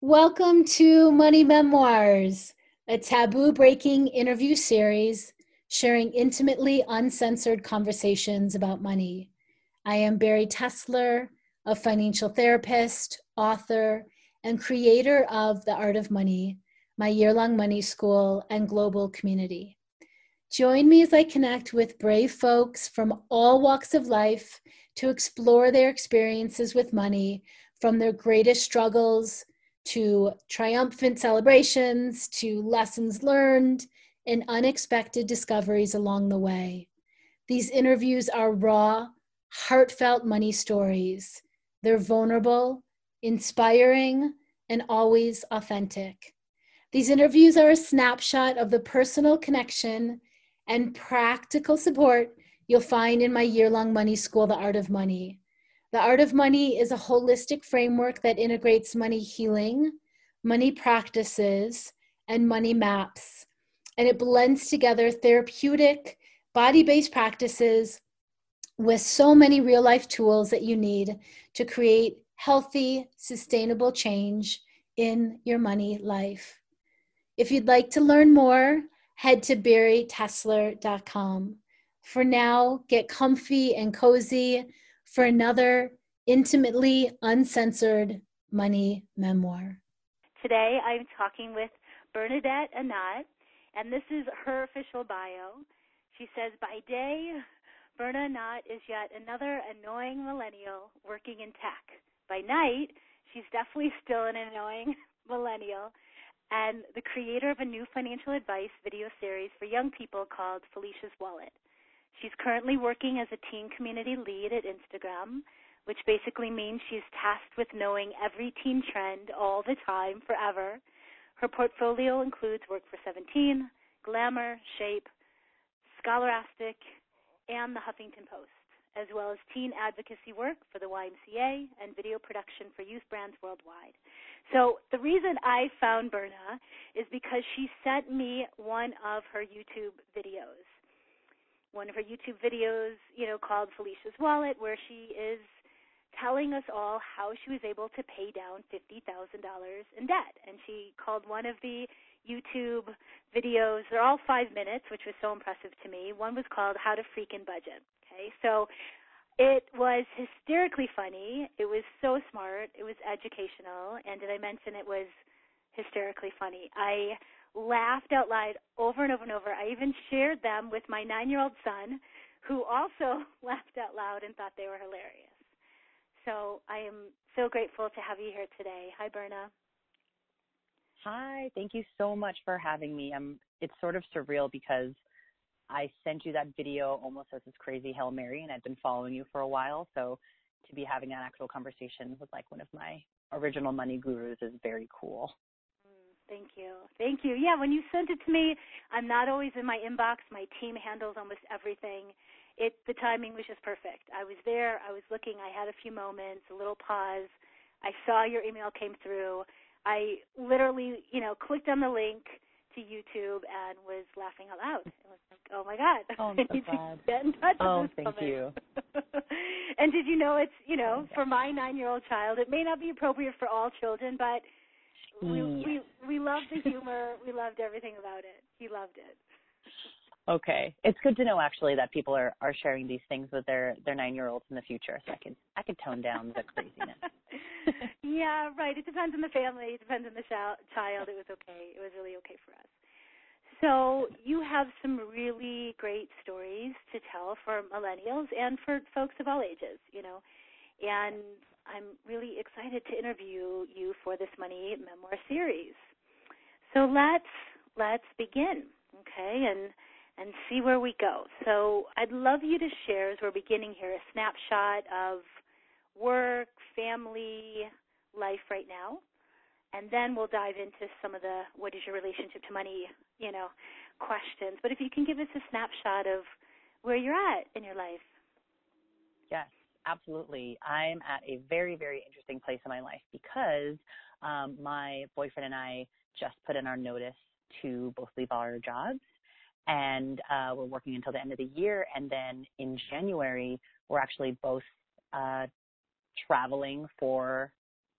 Welcome to Money Memoirs, a taboo breaking interview series sharing intimately uncensored conversations about money. I am Bari Tessler, a financial therapist, author, and creator of The Art of Money, my year long money school and global community. Join me as I connect with brave folks from all walks of life to explore their experiences with money from their greatest struggles to triumphant celebrations, to lessons learned, and unexpected discoveries along the way. These interviews are raw, heartfelt money stories. They're vulnerable, inspiring, and always authentic. These interviews are a snapshot of the personal connection and practical support you'll find in my year long money school, The Art of Money. The Art of Money is a holistic framework that integrates money healing, money practices, and money maps. And it blends together therapeutic, body based practices with so many real life tools that you need to create healthy, sustainable change in your money life. If you'd like to learn more, head to baritessler.com. For now, get comfy and cozy for another intimately uncensored money memoir. Today I'm talking with Bernadette Anat, and this is her official bio. She says, By day, Berna Anat is yet another annoying millennial working in tech. By night, she's definitely still an annoying millennial and the creator of a new financial advice video series for young people called Felicia's Wallet. She's currently working as a teen community lead at Instagram, which basically means she's tasked with knowing every teen trend all the time, forever. Her portfolio includes Work for 17, Glamour, Shape, Scholastic, and the Huffington Post, as well as teen advocacy work for the YMCA and video production for youth brands worldwide. So the reason I found Berna is because she sent me one of her YouTube videos one of her YouTube videos, you know, called Felicia's Wallet, where she is telling us all how she was able to pay down $50,000 in debt. And she called one of the YouTube videos, they're all five minutes, which was so impressive to me. One was called How to Freaking Budget. Okay, so it was hysterically funny. It was so smart. It was educational. And did I mention it was hysterically funny? I laughed out loud over and over and over. I even shared them with my nine year old son, who also laughed out loud and thought they were hilarious. So I am so grateful to have you here today. Hi, Berna. Hi, thank you so much for having me. It's sort of surreal because I sent you that video almost as this crazy Hail Mary, and I've been following you for a while. So to be having an actual conversation with like one of my original money gurus is very cool. Thank you. Thank you. Yeah, when you sent it to me, I'm not always in my inbox. My team handles almost everything. It the timing was just perfect. I was there, I was looking, I had a few moments, a little pause. I saw your email came through. I literally, you know, clicked on the link to YouTube and was laughing out loud. It was like, oh my god, oh, I need to get in touch oh, with this woman. thank you. and did you know it's, you know, for my nine-year-old child, it may not be appropriate for all children, but we we we loved the humor. we loved everything about it. He loved it. Okay, it's good to know actually that people are are sharing these things with their their nine year olds in the future, so I can I can tone down the craziness. yeah, right. It depends on the family. It depends on the child. Child. It was okay. It was really okay for us. So you have some really great stories to tell for millennials and for folks of all ages. You know, and I'm really excited to interview you for this money memoir series. So let's let's begin, okay, and and see where we go. So I'd love you to share as we're beginning here a snapshot of work, family, life right now, and then we'll dive into some of the what is your relationship to money, you know, questions. But if you can give us a snapshot of where you're at in your life. Yes absolutely. I'm at a very, very interesting place in my life because um, my boyfriend and I just put in our notice to both leave our jobs. And uh, we're working until the end of the year. And then in January, we're actually both uh, traveling for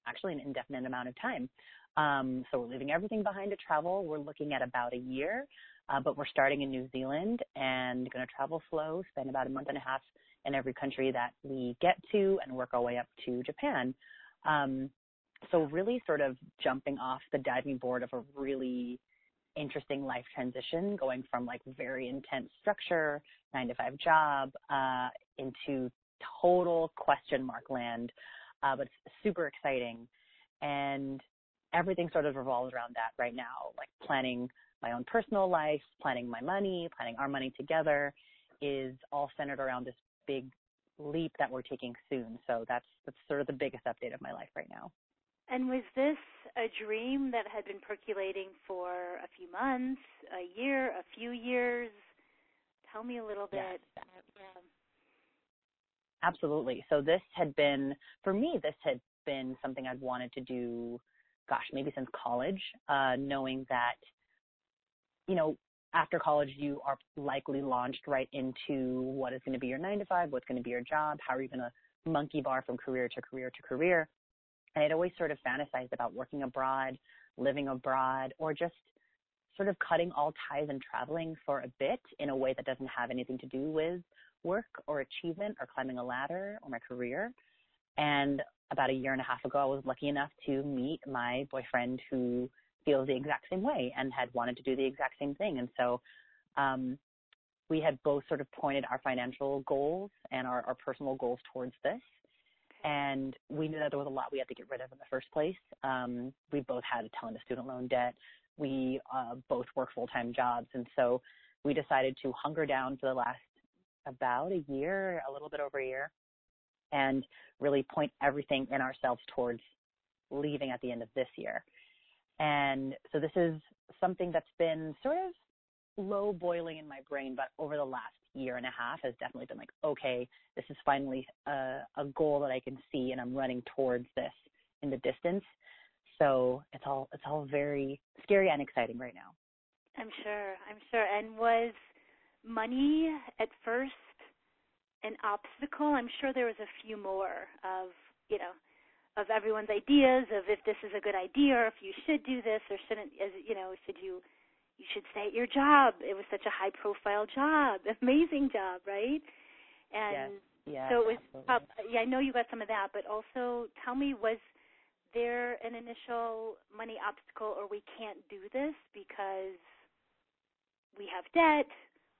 actually an indefinite amount of time. Um, so we're leaving everything behind to travel. We're looking at about a year, uh, but we're starting in New Zealand and going to travel slow, spend about a month and a half in every country that we get to, and work our way up to Japan. Um, so really, sort of jumping off the diving board of a really interesting life transition, going from like very intense structure, nine to five job, uh, into total question mark land. Uh, but it's super exciting. And everything sort of revolves around that right now, like planning my own personal life, planning my money, planning our money together is all centered around this big leap that we're taking soon. So that's that's sort of the biggest update of my life right now. And was this a dream that had been percolating for a few months, a year, a few years? Tell me a little bit. Yes. Absolutely. So this had been, for me, this had been something I'd wanted to do, gosh, maybe since college, uh, knowing that, you know, after college, you are likely launched right into what is going to be your nine to five, what's going to be your job, how are you going to monkey bar from career to career to career. And I'd always sort of fantasized about working abroad, living abroad, or just sort of cutting all ties and traveling for a bit in a way that doesn't have anything to do with work or achievement or climbing a ladder or my career. And about a year and a half ago, I was lucky enough to meet my boyfriend who feels the exact same way and had wanted to do the exact same thing. And so um, we had both sort of pointed our financial goals and our, our personal goals towards this and we knew that there was a lot we had to get rid of in the first place. Um, we both had a ton of student loan debt. We uh, both work full-time jobs, and so we decided to hunker down for the last about a year, a little bit over a year, and really point everything in ourselves towards leaving at the end of this year. And so this is something that's been sort of low boiling in my brain, but over the last year and a half has definitely been like, okay, this is finally a, a goal that I can see and I'm running towards this in the distance. So it's all it's all very scary and exciting right now. I'm sure. I'm sure. And was money at first an obstacle? I'm sure there was a few more of, you know, of everyone's ideas of if this is a good idea or if you should do this or shouldn't as you know, should you you should stay at your job. It was such a high profile job, amazing job, right? And yes, yes, so it was. Uh, yeah, I know you got some of that, but also tell me, was there an initial money obstacle, or we can't do this because we have debt,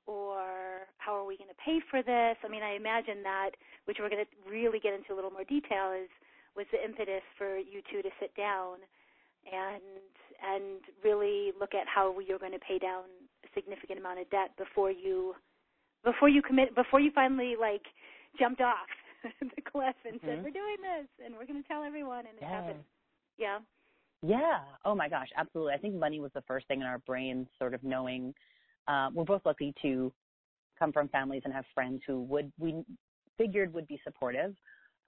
or how are we going to pay for this? I mean, I imagine that, which we're going to really get into a little more detail, is was the impetus for you two to sit down and and really look at how you're going to pay down a significant amount of debt before you before you commit before you finally like jumped off the cliff and mm-hmm. said we're doing this and we're going to tell everyone and it happened. Yeah. Yeah. Oh my gosh, absolutely. I think money was the first thing in our brains, sort of knowing. Uh, we're both lucky to come from families and have friends who would we figured would be supportive,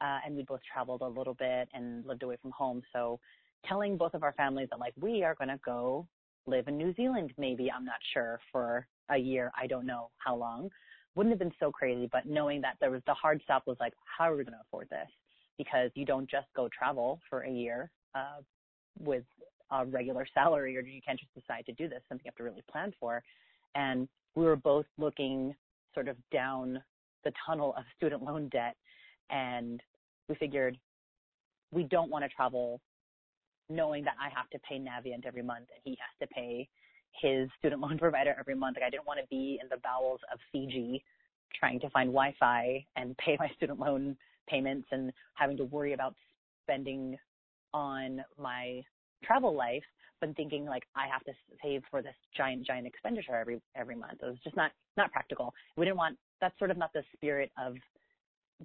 uh, and we both traveled a little bit and lived away from home. So telling both of our families that like we are going to go live in New Zealand maybe I'm not sure for a year I don't know how long wouldn't have been so crazy. But knowing that there was the hard stop was like how are we going to afford this? Because you don't just go travel for a year uh, with a regular salary or you can't just decide to do this something you have to really plan for. And we were both looking sort of down the tunnel of student loan debt and we figured we don't want to travel knowing that I have to pay Navient every month and he has to pay his student loan provider every month. Like I didn't want to be in the bowels of Fiji trying to find Wi-Fi and pay my student loan payments and having to worry about spending on my travel life, but thinking like I have to save for this giant, giant expenditure every every month. It was just not not practical. We didn't want that's sort of not the spirit of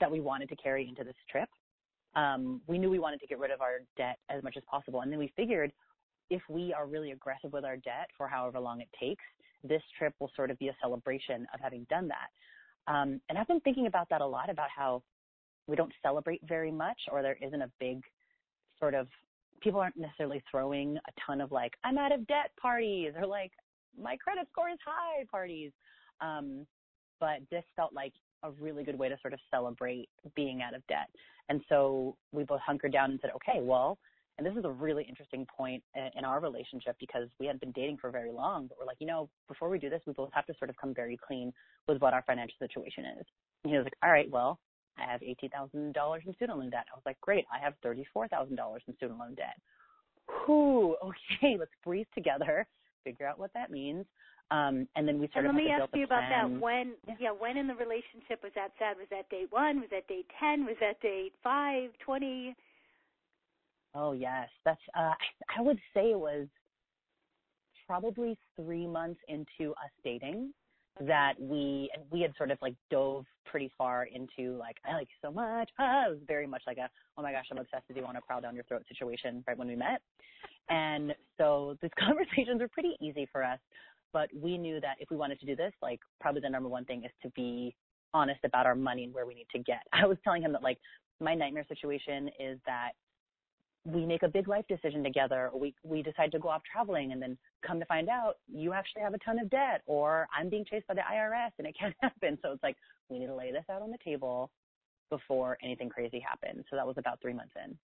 that we wanted to carry into this trip um, we knew we wanted to get rid of our debt as much as possible. And then we figured if we are really aggressive with our debt for however long it takes, this trip will sort of be a celebration of having done that. Um, and I've been thinking about that a lot about how we don't celebrate very much or there isn't a big sort of people aren't necessarily throwing a ton of like i'm out of debt parties or like my credit score is high parties um, but this felt like a really good way to sort of celebrate being out of debt. And so we both hunkered down and said, okay, well, and this is a really interesting point in our relationship because we hadn't been dating for very long, but we're like, you know, before we do this, we both have to sort of come very clean with what our financial situation is. And he was like, all right, well, I have $18,000 in student loan debt. I was like, great, I have $34,000 in student loan debt. Whew, okay, let's breathe together, figure out what that means. Um, and then we and of let me ask you about that. When, yeah. yeah, when in the relationship was that sad? Was that date one? Was that date ten? Was that date five, twenty? Oh yes, that's. Uh, I, I would say it was probably three months into us dating that we and we had sort of like dove pretty far into like I like you so much. Ah, it was very much like a oh my gosh I'm obsessed with you want to crawl down your throat situation right when we met. And so these conversations were pretty easy for us, but we knew that if we wanted to do this, like probably the number one thing is to be honest about our money and where we need to get. I was telling him that like my nightmare situation is that we make a big life decision together or we we decide to go off traveling and then come to find out you actually have a ton of debt or I'm being chased by the IRS and it can't happen. So it's like we need to lay this out on the table before anything crazy happens. So that was about 3 months in.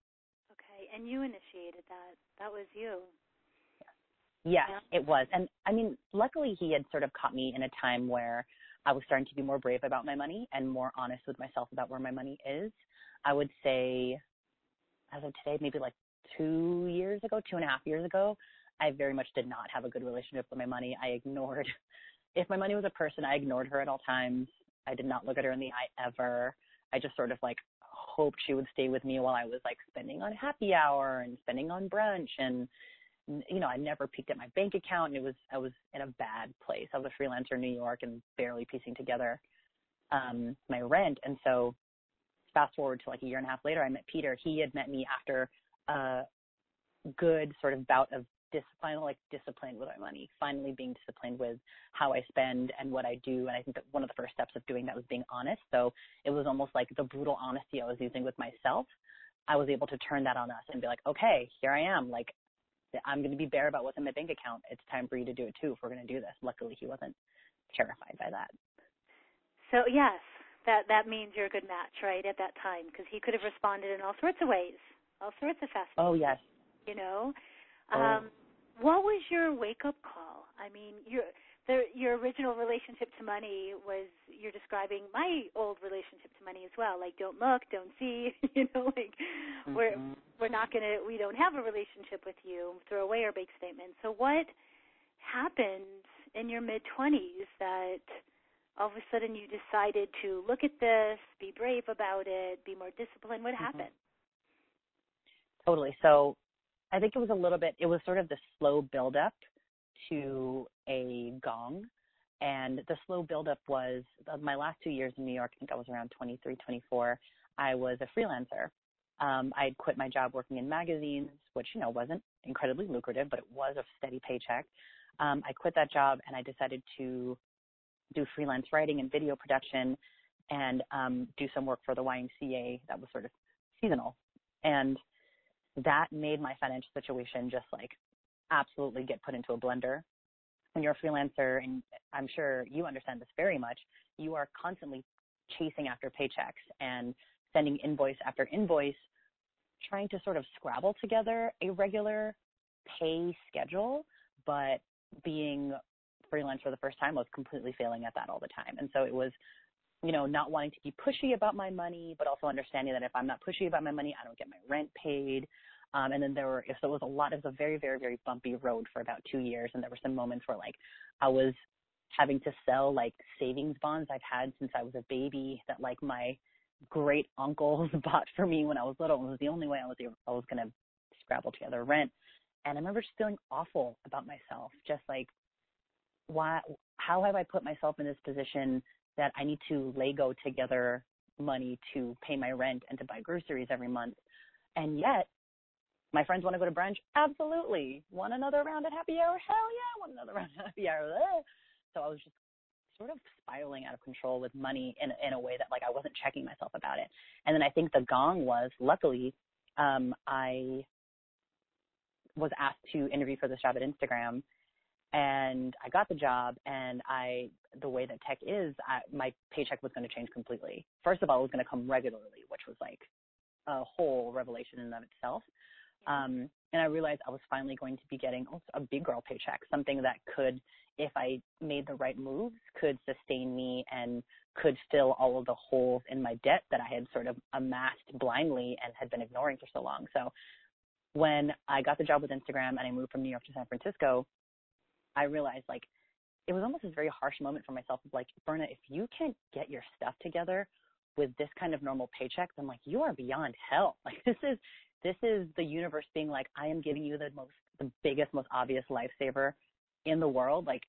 Okay, and you initiated that. That was you. Yes, Yeah. it was. And I mean, luckily he had sort of caught me in a time where I was starting to be more brave about my money and more honest with myself about where my money is. I would say as of today, maybe like two years ago, two and a half years ago, I very much did not have a good relationship with my money. I ignored, if my money was a person, I ignored her at all times. I did not look at her in the eye ever. I just sort of like hoped she would stay with me while I was like spending on happy hour and spending on brunch and you know, I never peeked at my bank account and it was I was in a bad place. I was a freelancer in New York and barely piecing together um my rent and so fast forward to like a year and a half later, I met Peter. He had met me after a good sort of bout of discipline, like discipline with my money, finally being disciplined with how I spend and what I do. And I think that one of the first steps of doing that was being honest. So it was almost like the brutal honesty I was using with myself. I was able to turn that on us and be like, okay, here I am. Like, I'm going to be bare about what's in my bank account. It's time for you to do it too if we're going to do this. Luckily, he wasn't terrified by that. So yes, that that means you're a good match, right? At that time, because he could have responded in all sorts of ways, all sorts of fast. Oh yes. You know, Oh. um, what was your wake up call? I mean, your the, your original relationship to money was you're describing my old relationship to money as well. Like, don't look, don't see. You know, like we're Mhm. we're not gonna we don't have a relationship with you. Throw away our bank statement. So what happened in your mid twenties that all of a sudden you decided to look at this, be brave about it, be more disciplined? What Mhm. happened? Totally. So I think it was a little bit, it was sort of the slow buildup to a gong. And the slow buildup was uh, my last two years in New York, I think I was around 23, 24. I was a freelancer. Um, I had quit my job working in magazines, which, you know, wasn't incredibly lucrative, but it was a steady paycheck. Um, I quit that job and I decided to do freelance writing and video production and um, do some work for the YMCA that was sort of seasonal. And that made my financial situation just like absolutely get put into a blender. When you're a freelancer, and I'm sure you understand this very much, you are constantly chasing after paychecks and sending invoice after invoice, trying to sort of scrabble together a regular pay schedule, but being freelance for the first time, was completely failing at that all the time. And so it was, you know, not wanting to be pushy about my money, but also understanding that if I'm not pushy about my money, I don't get my rent paid. Um, and then there were, so it was a lot, it was a very, very, very bumpy road for about two years. And there were some moments where like I was having to sell like savings bonds I've had since I was a baby that like my great uncles bought for me when I was little. It was the only way I was, I was going to scrabble together rent. And I remember just feeling awful about myself, just like, why, how have I put myself in this position that I need to Lego together money to pay my rent and to buy groceries every month? And yet, my friends want to go to brunch? Absolutely. Want another round at happy hour? Hell yeah, want another round at happy hour. So I was just sort of spiraling out of control with money in in a way that like I wasn't checking myself about it. And then I think the gong was luckily um I was asked to interview for this job at Instagram And I got the job, and I, the way that tech is, I, my paycheck was going to change completely. First of all, it was going to come regularly, which was like a whole revelation in and of itself. Um, and I realized I was finally going to be getting a big girl paycheck, something that could, if I made the right moves, could sustain me and could fill all of the holes in my debt that I had sort of amassed blindly and had been ignoring for so long. So when I got the job with Instagram and I moved from New York to San Francisco, I realized like it was almost this very harsh moment for myself of like, Berna, if you can't get your stuff together with this kind of normal paycheck, I'm like, you are beyond hell. Like this is this is the universe being like, I am giving you the most the biggest, most obvious lifesaver in the world. Like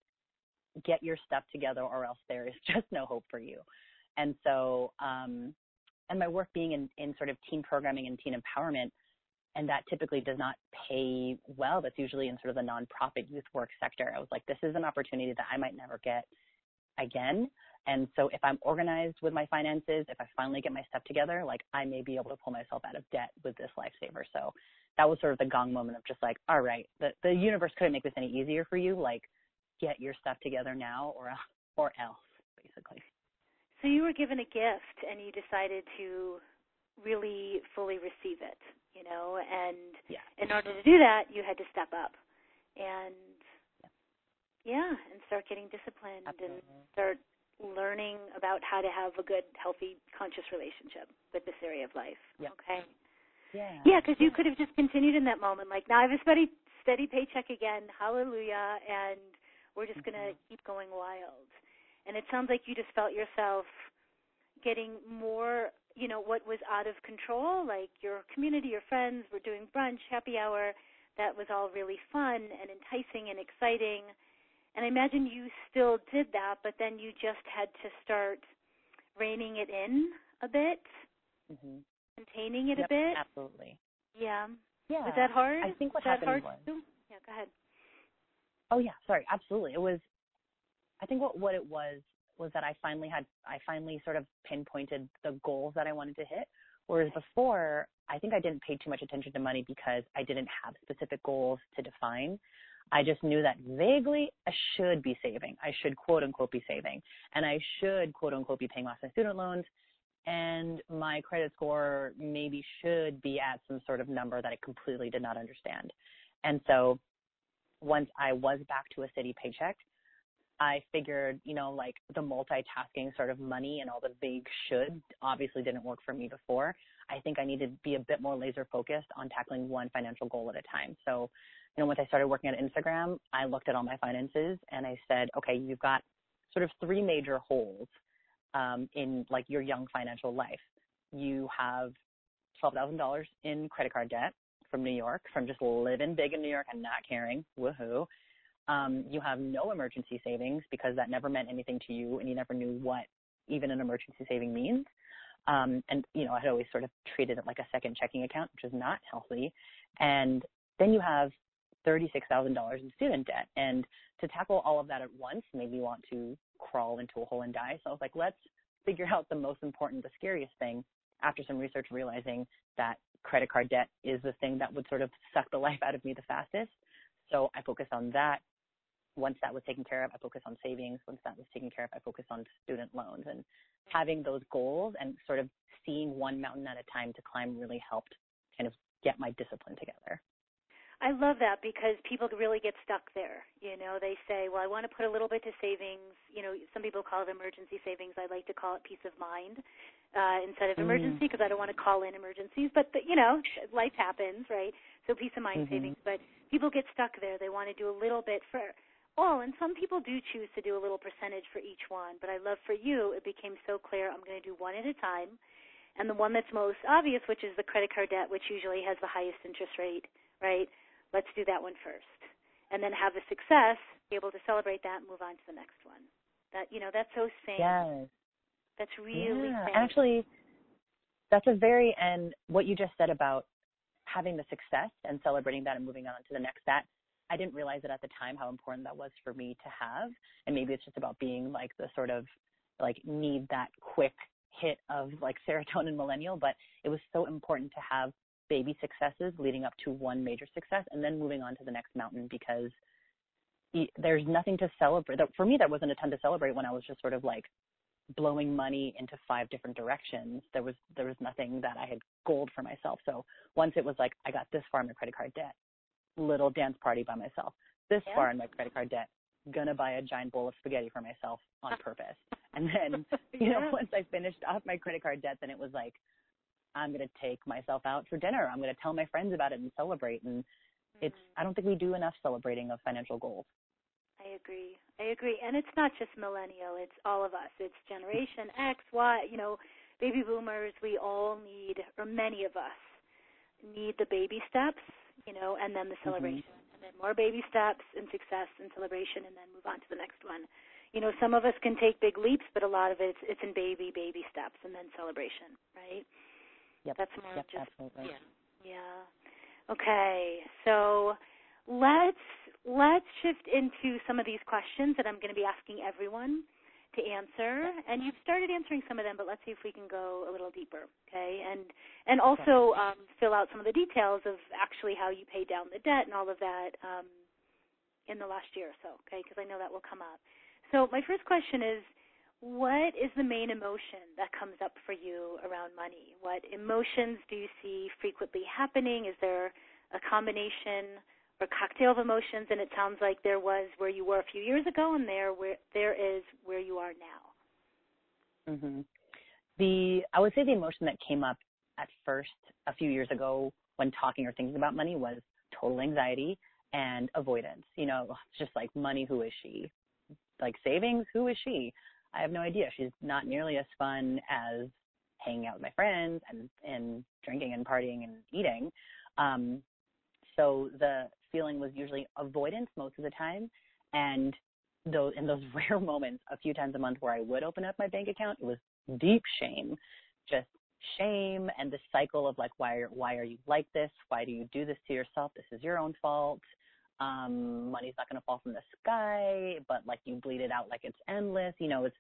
get your stuff together or else there is just no hope for you. And so um and my work being in, in sort of teen programming and teen empowerment, and that typically does not pay well. That's usually in sort of the nonprofit youth work sector. I was like, this is an opportunity that I might never get again. And so if I'm organized with my finances, if I finally get my stuff together, like I may be able to pull myself out of debt with this lifesaver. So that was sort of the gong moment of just like, all right, the, the universe couldn't make this any easier for you. Like get your stuff together now or, or else basically. So you were given a gift and you decided to really fully receive it, you know, and yeah. in order to do that, you had to step up and yeah, yeah and start getting disciplined Absolutely. and start learning about how to have a good, healthy, conscious relationship with this area of life. Yeah. Okay. Yeah. Yeah, because you could have just continued in that moment, like now I have a steady, steady paycheck again, hallelujah, and we're just mm-hmm. gonna keep going wild. And it sounds like you just felt yourself getting more you know what was out of control like your community your friends were doing brunch happy hour that was all really fun and enticing and exciting and i imagine you still did that but then you just had to start reining it in a bit? Mm-hmm. containing it yep, a bit? absolutely. Yeah. Yeah. Was that hard? I think what was happened that hard was too? yeah go ahead. Oh yeah. Sorry. Absolutely. It was i think what what it was was that I finally had I finally sort of pinpointed the goals that I wanted to hit. Whereas before, I think I didn't pay too much attention to money because I didn't have specific goals to define. I just knew that vaguely I should be saving. I should quote unquote be saving. And I should quote unquote be paying off my student loans. And my credit score maybe should be at some sort of number that I completely did not understand. And so once I was back to a steady paycheck, I figured, you know, like the multitasking sort of money and all the vague should obviously didn't work for me before. I think I need to be a bit more laser focused on tackling one financial goal at a time. So, know, once I started working at Instagram, I looked at all my finances and I said, okay, you've got sort of three major holes um, in like your young financial life. You have $12,000 in credit card debt from New York, from just living big in New York and not caring. Woohoo. Um, you have no emergency savings because that never meant anything to you and you never knew what even an emergency saving means. Um, and, you know, I had always sort of treated it like a second checking account, which is not healthy. And then you have $36,000 in student debt. And to tackle all of that at once made me want to crawl into a hole and die. So I was like, let's figure out the most important, the scariest thing after some research realizing that credit card debt is the thing that would sort of suck the life out of me the fastest. So I focused on that once that was taken care of, I focused on savings. Once that was taken care of, I focused on student loans. And having those goals and sort of seeing one mountain at a time to climb really helped kind of get my discipline together. I love that because people really get stuck there. You know, they say, "Well, I want to put a little bit to savings." You know, some people call it emergency savings. I like to call it peace of mind uh, instead of mm. emergency because I don't want to call in emergencies. But the, you know, life happens, right? So peace of mind mm-hmm. savings. But people get stuck there. They want to do a little bit for all, and some people do choose to do a little percentage for each one, but I love for you, it became so clear I'm going to do one at a time. And the one that's most obvious, which is the credit card debt, which usually has the highest interest rate, right? Let's do that one first. And then have the success, be able to celebrate that and move on to the next one. That, you know, that's so sane. Yes. That's really yeah. sane. Actually, that's a very, and what you just said about having the success and celebrating that and moving on to the next, that I didn't realize it at the time how important that was for me to have. And maybe it's just about being like the sort of like need that quick hit of like serotonin millennial, but it was so important to have baby successes leading up to one major success and then moving on to the next mountain because there's nothing to celebrate. For me, that wasn't a ton to celebrate when I was just sort of like blowing money into five different directions. There was there was nothing that I had goaled for myself. So once it was like I got this far in my credit card debt, little dance party by myself. This yeah. far in my credit card debt, gonna buy a giant bowl of spaghetti for myself on purpose. And then, you yeah. know, once I finished off my credit card debt, then it was like, I'm gonna take myself out for dinner. I'm gonna tell my friends about it and celebrate. And mm-hmm. it's I don't think we do enough celebrating of financial goals. I agree. I agree. And it's not just millennial, it's all of us. It's generation X, Y, you know, baby boomers, we all need or many of us need the baby steps, you know, and then the mm-hmm. celebration. Mm-hmm and then more baby steps and success and celebration and then move on to the next one. You know, some of us can take big leaps, but a lot of it it's, it's in baby baby steps and then celebration, right? Yep. That's more yep, just absolutely. yeah. Yeah. Okay. So let's let's shift into some of these questions that I'm going to be asking everyone to answer. And you've started answering some of them, but let's see if we can go a little deeper, okay? And and also um, fill out some of the details of actually how you paid down the debt and all of that um, in the last year or so, okay? Because I know that will come up. So my first question is, what is the main emotion that comes up for you around money? What emotions do you see frequently happening? Is there a combination or cocktail of emotions, and it sounds like there was where you were a few years ago, and there where there is where you are now. Mm-hmm. The I would say the emotion that came up at first a few years ago when talking or thinking about money was total anxiety and avoidance. You know, just like money, who is she? Like savings, who is she? I have no idea. She's not nearly as fun as hanging out with my friends and and drinking and partying and eating. Um, so the feeling was usually avoidance most of the time. And those in those rare moments, a few times a month where I would open up my bank account, it was deep shame, just shame and the cycle of like why are why are you like this? Why do you do this to yourself? This is your own fault. Um, money's not going to fall from the sky, but like you bleed it out like it's endless. You know, it's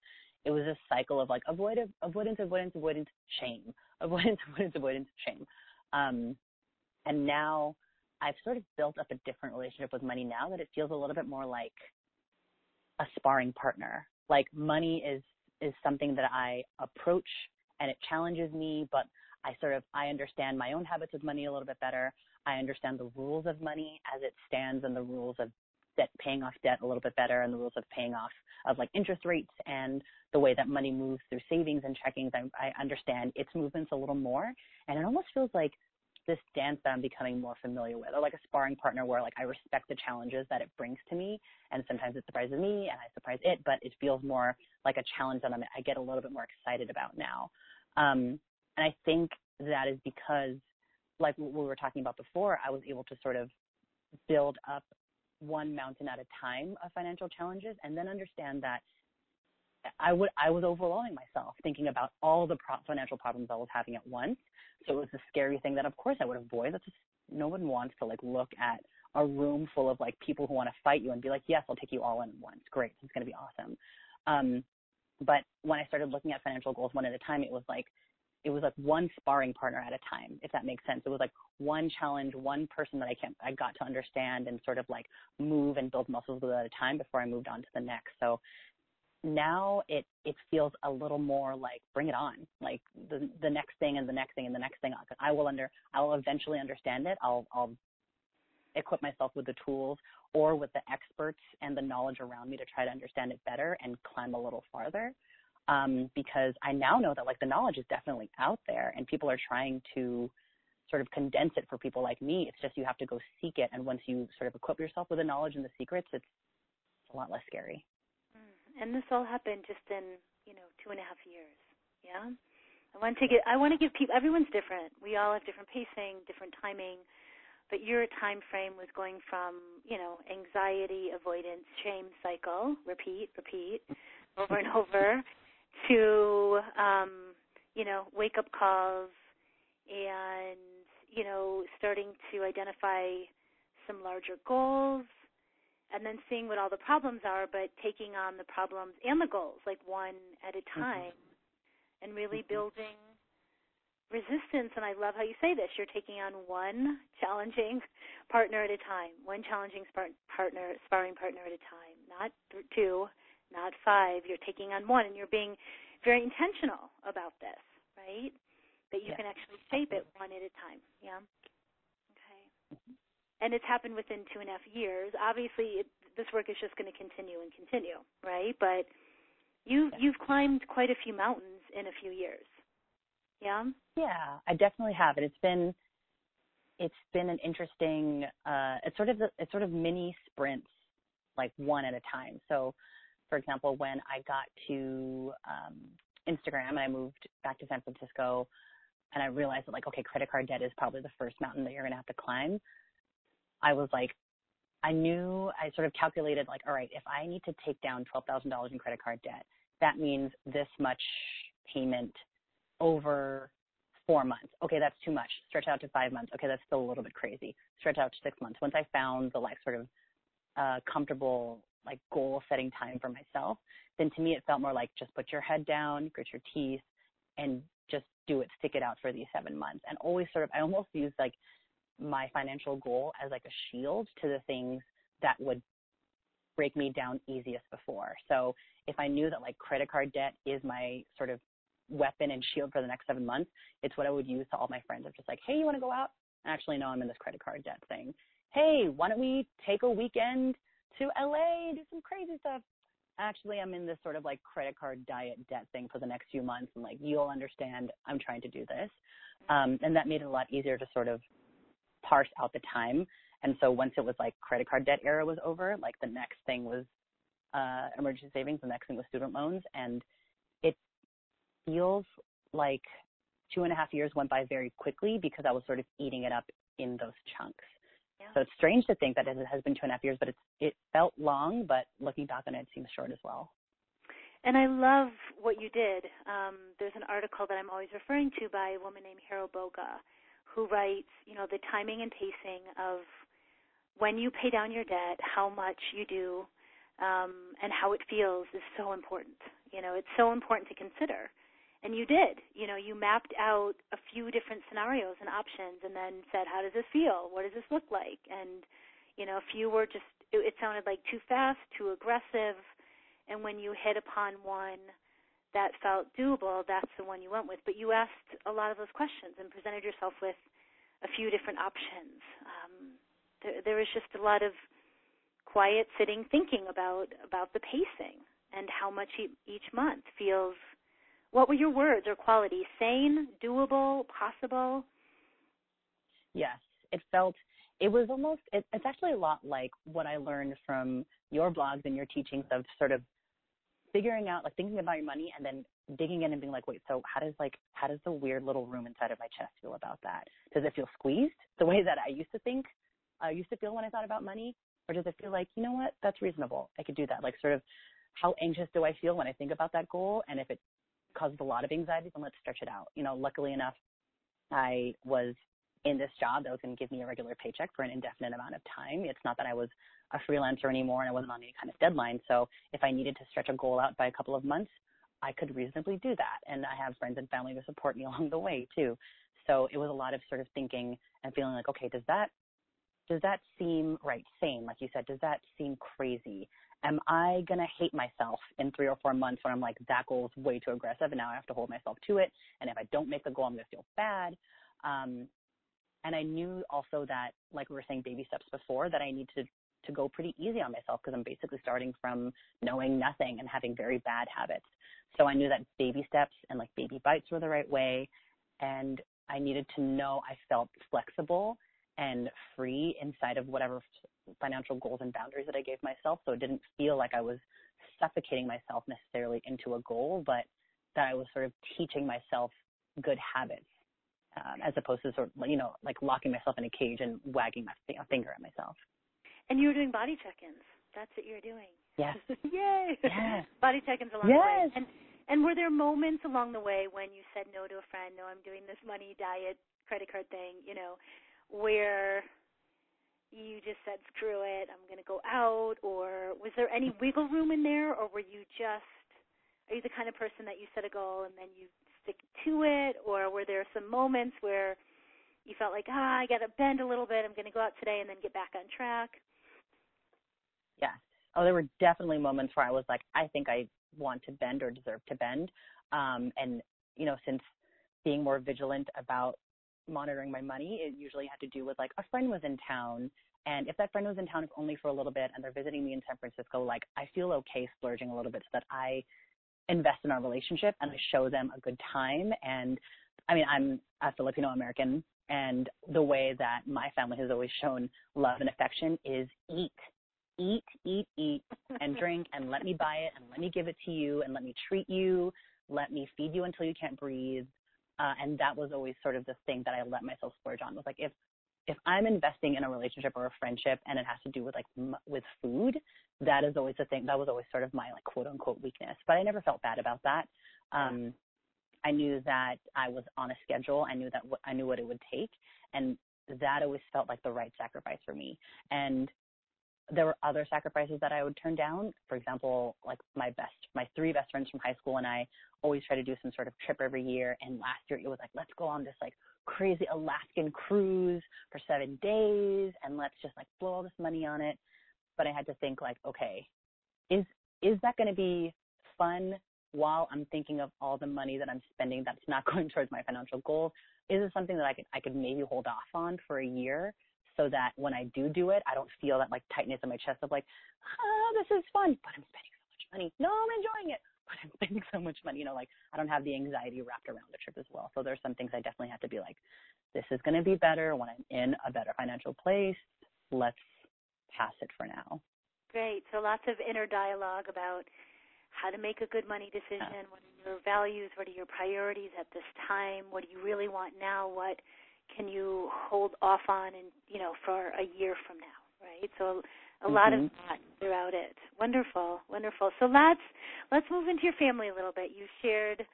it was a cycle of like avoidance, avoidance, avoidance, avoidance, shame, avoidance, avoidance, avoidance, shame. Um, and now I've sort of built up a different relationship with money now that it feels a little bit more like a sparring partner. Like money is is something that I approach and it challenges me, but I sort of I understand my own habits with money a little bit better. I understand the rules of money as it stands and the rules of debt paying off debt a little bit better and the rules of paying off of like interest rates and the way that money moves through savings and checkings. I, I understand its movements a little more and it almost feels like this dance that I'm becoming more familiar with, or like a sparring partner where like I respect the challenges that it brings to me, and sometimes it surprises me and I surprise it, but it feels more like a challenge that I'm, I get a little bit more excited about now. Um, and I think that is because, like we were talking about before, I was able to sort of build up one mountain at a time of financial challenges, and then understand that I would I was overwhelming myself thinking about all the pro- financial problems I was having at once. So it was a scary thing that of course I would avoid. That's just no one wants to like look at a room full of like people who want to fight you and be like, yes, I'll take you all in at once. Great, it's going to be awesome. Um, but when I started looking at financial goals one at a time, it was like it was like one sparring partner at a time, if that makes sense. It was like one challenge, one person that I can I got to understand and sort of like move and build muscles with at a time before I moved on to the next. So now it it feels a little more like bring it on like the the next thing and the next thing and the next thing i will under i will eventually understand it i'll i'll equip myself with the tools or with the experts and the knowledge around me to try to understand it better and climb a little farther um, because i now know that like the knowledge is definitely out there and people are trying to sort of condense it for people like me. It's just you have to go seek it. And once you sort of equip yourself with the knowledge and the secrets it's a lot less scary. And this all happened just in you know two and a half years. Yeah, I want to get I want to give people everyone's different. We all have different pacing, different timing, but your time frame was going from you know anxiety, avoidance, shame cycle, repeat, repeat, over and over, to um, you know wake up calls and you know starting to identify some larger goals and then seeing what all the problems are, but taking on the problems and the goals like one at a mm-hmm. time, mm-hmm. and really mm-hmm. building resistance and I love how you say this you're taking on one challenging partner at a time one challenging spar- partner sparring partner at a time not th- two not five you're taking on one and you're being very intentional about this right that you can actually shape it one at a time yeah okay mm-hmm. and it's happened within two and a half years obviously it, this work is just going to continue and continue right but you you've climbed quite a few mountains in a few years yeah. Yeah, I definitely have, and it's been it's been an interesting. Uh, it's sort of it's sort of mini sprints, like one at a time. So, for example, when I got to um, Instagram and I moved back to San Francisco, and I realized that like, okay, credit card debt is probably the first mountain that you're gonna have to climb. I was like, I knew I sort of calculated like, all right, if I need to take down twelve thousand dollars in credit card debt, that means this much payment over four months. Okay, that's too much. Stretch out to five months. Okay, that's still a little bit crazy. Stretch out to six months. Once I found the like sort of uh, comfortable like goal setting time for myself, then to me it felt more like just put your head down, grit your teeth, and just do it, stick it out for these seven months. And always sort of, I almost used like my financial goal as like a shield to the things that would break me down easiest before. So if I knew that like credit card debt is my sort of weapon and shield for the next seven months. It's what I would use to all my friends. I'm just like, hey, you want to go out? Actually, no, I'm in this credit card debt thing. Hey, why don't we take a weekend to LA, do some crazy stuff? Actually, I'm in this sort of like credit card diet debt thing for the next few months, and like you'll understand, I'm trying to do this, um, and that made it a lot easier to sort of parse out the time. And so once it was like credit card debt era was over, like the next thing was uh, emergency savings, the next thing was student loans, and it feels like two and a half years went by very quickly because I was sort of eating it up in those chunks. Yeah. So it's strange to think that it has been two and a half years, but it's it felt long, but looking back on it, it seems short as well. And I love what you did. Um, there's an article that I'm always referring to by a woman named Hero Boga, who writes, you know, the timing and pacing of when you pay down your debt, how much you do, um, and how it feels is so important. You know, it's so important to consider and you did. You know you mapped out a few different scenarios and options and then said how does this feel? What does this look like? And you know a few were just it, it sounded like too fast too aggressive. And when you hit upon one that felt doable that's the one you went with. But you asked a lot of those questions and presented yourself with a few different options. Um, there, there was just a lot of quiet sitting thinking about about the pacing and how much each month feels what were your words or qualities? Sane, doable, possible? Yes, it felt it was almost it, it's actually a lot like what I learned from your blogs and your teachings of sort of figuring out like thinking about your money and then digging in and being like, wait, so how does like how does the weird little room inside of my chest feel about that? Does it feel squeezed the way that I used to think I used to feel when I thought about money? Or does it feel like, you know what, that's reasonable. I could do that. Like sort of how anxious do I feel when I think about that goal? And if it causes a lot of anxiety, then let's stretch it out. You know, luckily enough, I was in this job that was going to give me a regular paycheck for an indefinite amount of time. It's not that I was a freelancer anymore and I wasn't on any kind of deadline. So if I needed to stretch a goal out by a couple of months, I could reasonably do that. And I have friends and family to support me along the way too. So it was a lot of sort of thinking and feeling like, okay, does that does that seem right? Same, like you said, does that seem crazy? Am I going to hate myself in three or four months when I'm like, that goal is way too aggressive and now I have to hold myself to it. And if I don't make the goal, I'm going to feel bad. Um, and I knew also that, like we were saying, baby steps before, that I need to to go pretty easy on myself because I'm basically starting from knowing nothing and having very bad habits. So I knew that baby steps and like baby bites were the right way. And I needed to know I felt flexible and free inside of whatever financial goals and boundaries that I gave myself. So it didn't feel like I was suffocating myself necessarily into a goal, but that I was sort of teaching myself good habits um, as opposed to sort of, you know, like locking myself in a cage and wagging my finger at myself. And you were doing body check-ins. That's what you're doing. Yes. Yay. Yes. Body check-ins along yes. the way. And and were there moments along the way when you said no to a friend, no, I'm doing this money diet credit card thing, you know, where you just said screw it i'm going to go out or was there any wiggle room in there or were you just are you the kind of person that you set a goal and then you stick to it, or were there some moments where you felt like, ah, I got to bend a little bit. I'm going to go out today and then get back on track? Yeah. Oh, there were definitely moments where I was like, I think I want to bend or deserve to bend. Um, and you know, since being more vigilant about monitoring my money, it usually had to do with like a friend was in town and if that friend was in town if only for a little bit and they're visiting me in San Francisco, like I feel okay splurging a little bit so that I invest in our relationship and I show them a good time. And I mean, I'm a Filipino American and the way that my family has always shown love and affection is eat, eat, eat, eat and drink and let me buy it and let me give it to you and let me treat you. Let me feed you until you can't breathe. Uh, and that was always sort of the thing that I let myself splurge on was like, if if I'm investing in a relationship or a friendship and it has to do with like m- with food, that is always the thing. That was always sort of my like quote unquote weakness, but I never felt bad about that. Um, I knew that I was on a schedule. I knew that w- I knew what it would take, and that always felt like the right sacrifice for me. And there were other sacrifices that I would turn down. For example, like my best, my three best friends from high school and I always try to do some sort of trip every year. And last year it was like, let's go on this like crazy Alaskan cruise for seven days and let's just like blow all this money on it. But I had to think like, okay, is is that going to be fun while I'm thinking of all the money that I'm spending that's not going towards my financial goals? Is it something that I could I could maybe hold off on for a year so that when I do do it, I don't feel that like tightness in my chest of like, ah, this is fun, but I'm spending so much money. No, I'm enjoying it but I'm spending so much money. You know, like I don't have the anxiety wrapped around the trip as well. So there's some things I definitely have to be like, this is going to be better when I'm in a better financial place. Let's pass it for now. Great. So lots of inner dialogue about how to make a good money decision. What are your values? What are your priorities at this time? What do you really want now? What can you hold off on and you know for a year from now? Right. So a mm-hmm. lot of mm-hmm. that throughout it. Wonderful, wonderful. So let's let's move into your family a little bit. You shared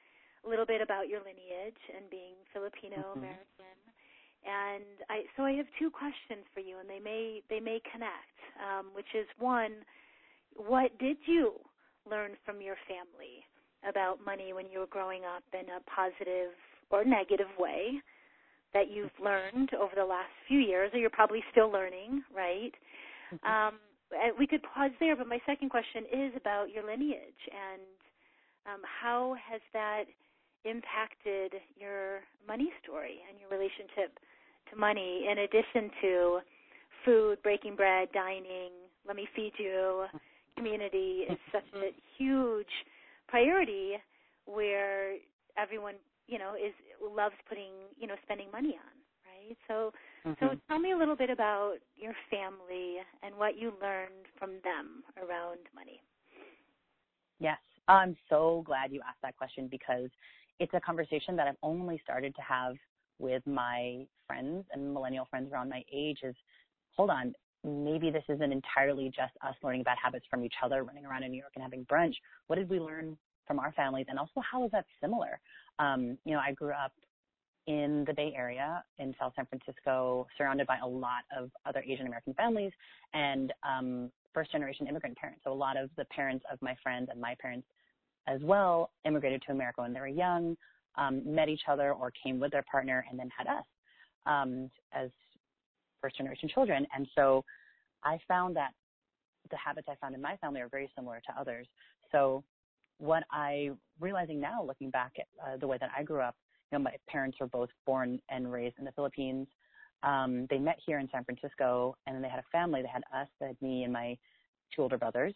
a little bit about your lineage and being Filipino American. Mm-hmm. And I so I have two questions for you, and they may they may connect. Um, which is one, what did you learn from your family about money when you were growing up in a positive or negative way that you've learned over the last few years, or you're probably still learning, right? Mm-hmm. Um, we could pause there, but my second question is about your lineage and um, how has that impacted your money story and your relationship to money in addition to food, breaking bread, dining, let me feed you, community is such a huge priority where everyone, you know, is loves putting, you know, spending money on right? So, mm-hmm. so tell me a little bit about your family and what you learned from them around money. Yes, I'm so glad you asked that question because it's a conversation that I've only started to have with my friends and millennial friends around my age. Is hold on, maybe this isn't entirely just us learning about habits from each other, running around in New York and having brunch. What did we learn from our families, and also how is that similar? Um, you know, I grew up in the Bay Area in South San Francisco, surrounded by a lot of other Asian American families and um, first generation immigrant parents. So a lot of the parents of my friends and my parents as well immigrated to America when they were young, um, met each other or came with their partner and then had us um, as first generation children. And so I found that the habits I found in my family are very similar to others. So what I realizing now, looking back at uh, the way that I grew up, you know, my parents were both born and raised in the Philippines. Um, they met here in San Francisco, and then they had a family. They had us, they had me and my two older brothers,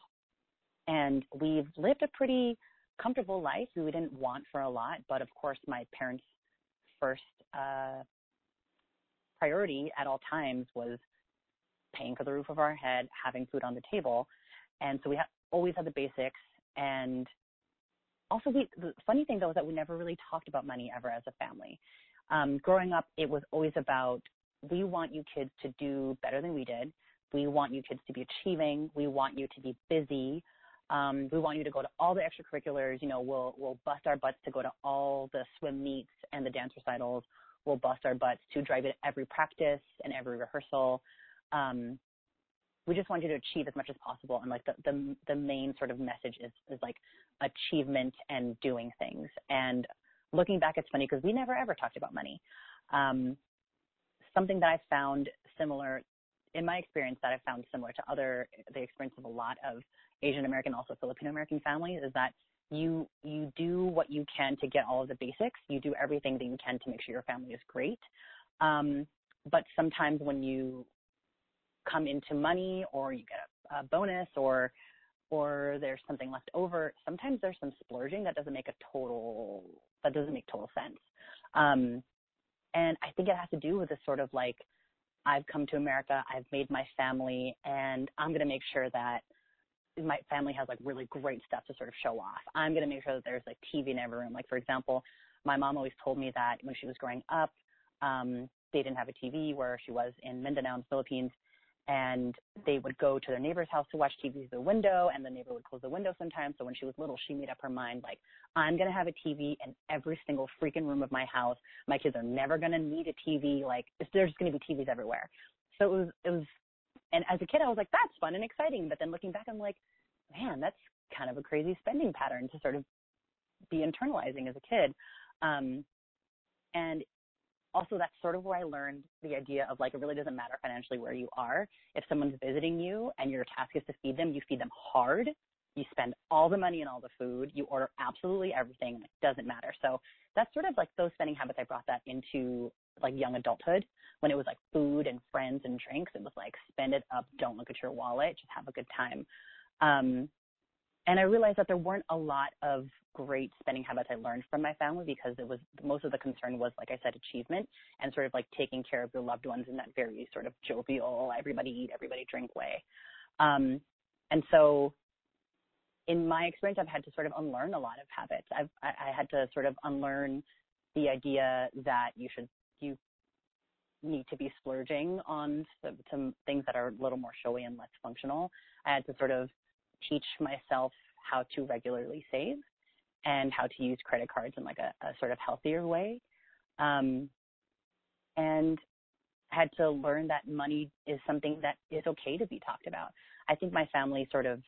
and we've lived a pretty comfortable life. We didn't want for a lot, but of course, my parents' first uh, priority at all times was paying for the roof of our head, having food on the table, and so we ha- always had the basics. And also we the funny thing though is that we never really talked about money ever as a family. Um, growing up it was always about we want you kids to do better than we did. We want you kids to be achieving. We want you to be busy. Um, we want you to go to all the extracurriculars. You know we'll we'll bust our butts to go to all the swim meets and the dance recitals. We'll bust our butts to drive it every practice and every rehearsal. Um, we just want you to achieve as much as possible. And like the, the, the main sort of message is, is like achievement and doing things. And looking back, it's funny because we never ever talked about money. Um, something that I found similar in my experience that I found similar to other the experience of a lot of Asian American, also Filipino American families is that you you do what you can to get all of the basics. You do everything that you can to make sure your family is great. Um, but sometimes when you come into money or you get a, a bonus or or there's something left over, sometimes there's some splurging that doesn't make a total that doesn't make total sense. Um, and I think it has to do with this sort of like I've come to America, I've made my family, and I'm going to make sure that my family has like really great stuff to sort of show off. I'm going to make sure that there's like TV in every room. Like for example, my mom always told me that when she was growing up, um, they didn't have a TV where she was in Mindanao in the Philippines and they would go to their neighbor's house to watch TV through the window, and the neighbor would close the window sometimes. So when she was little, she made up her mind like, I'm gonna have a TV in every single freaking room of my house. My kids are never gonna need a TV. Like, there's gonna be TVs everywhere. So it was, it was, and as a kid, I was like, that's fun and exciting. But then looking back, I'm like, man, that's kind of a crazy spending pattern to sort of be internalizing as a kid. Um, and also that's sort of where I learned the idea of like it really doesn't matter financially where you are. If someone's visiting you and your task is to feed them, you feed them hard. You spend all the money and all the food. You order absolutely everything. It doesn't matter. So that's sort of like those spending habits. I brought that into like young adulthood when it was like food and friends and drinks. It was like spend it up. Don't look at your wallet. Just have a good time. Um, and I realized that there weren't a lot of great spending habits I learned from my family because it was most of the concern was, like I said, achievement and sort of like taking care of your loved ones in that very sort of jovial, everybody eat, everybody drink way. Um, and so in my experience, I've had to sort of unlearn a lot of habits. I've, I, I had to sort of unlearn the idea that you should, you need to be splurging on some, some things that are a little more showy and less functional. I had to sort of teach myself how to regularly save and how to use credit cards in like a, a sort of healthier way. Um, and had to learn that money is something that is okay to be talked about. I think my family sort of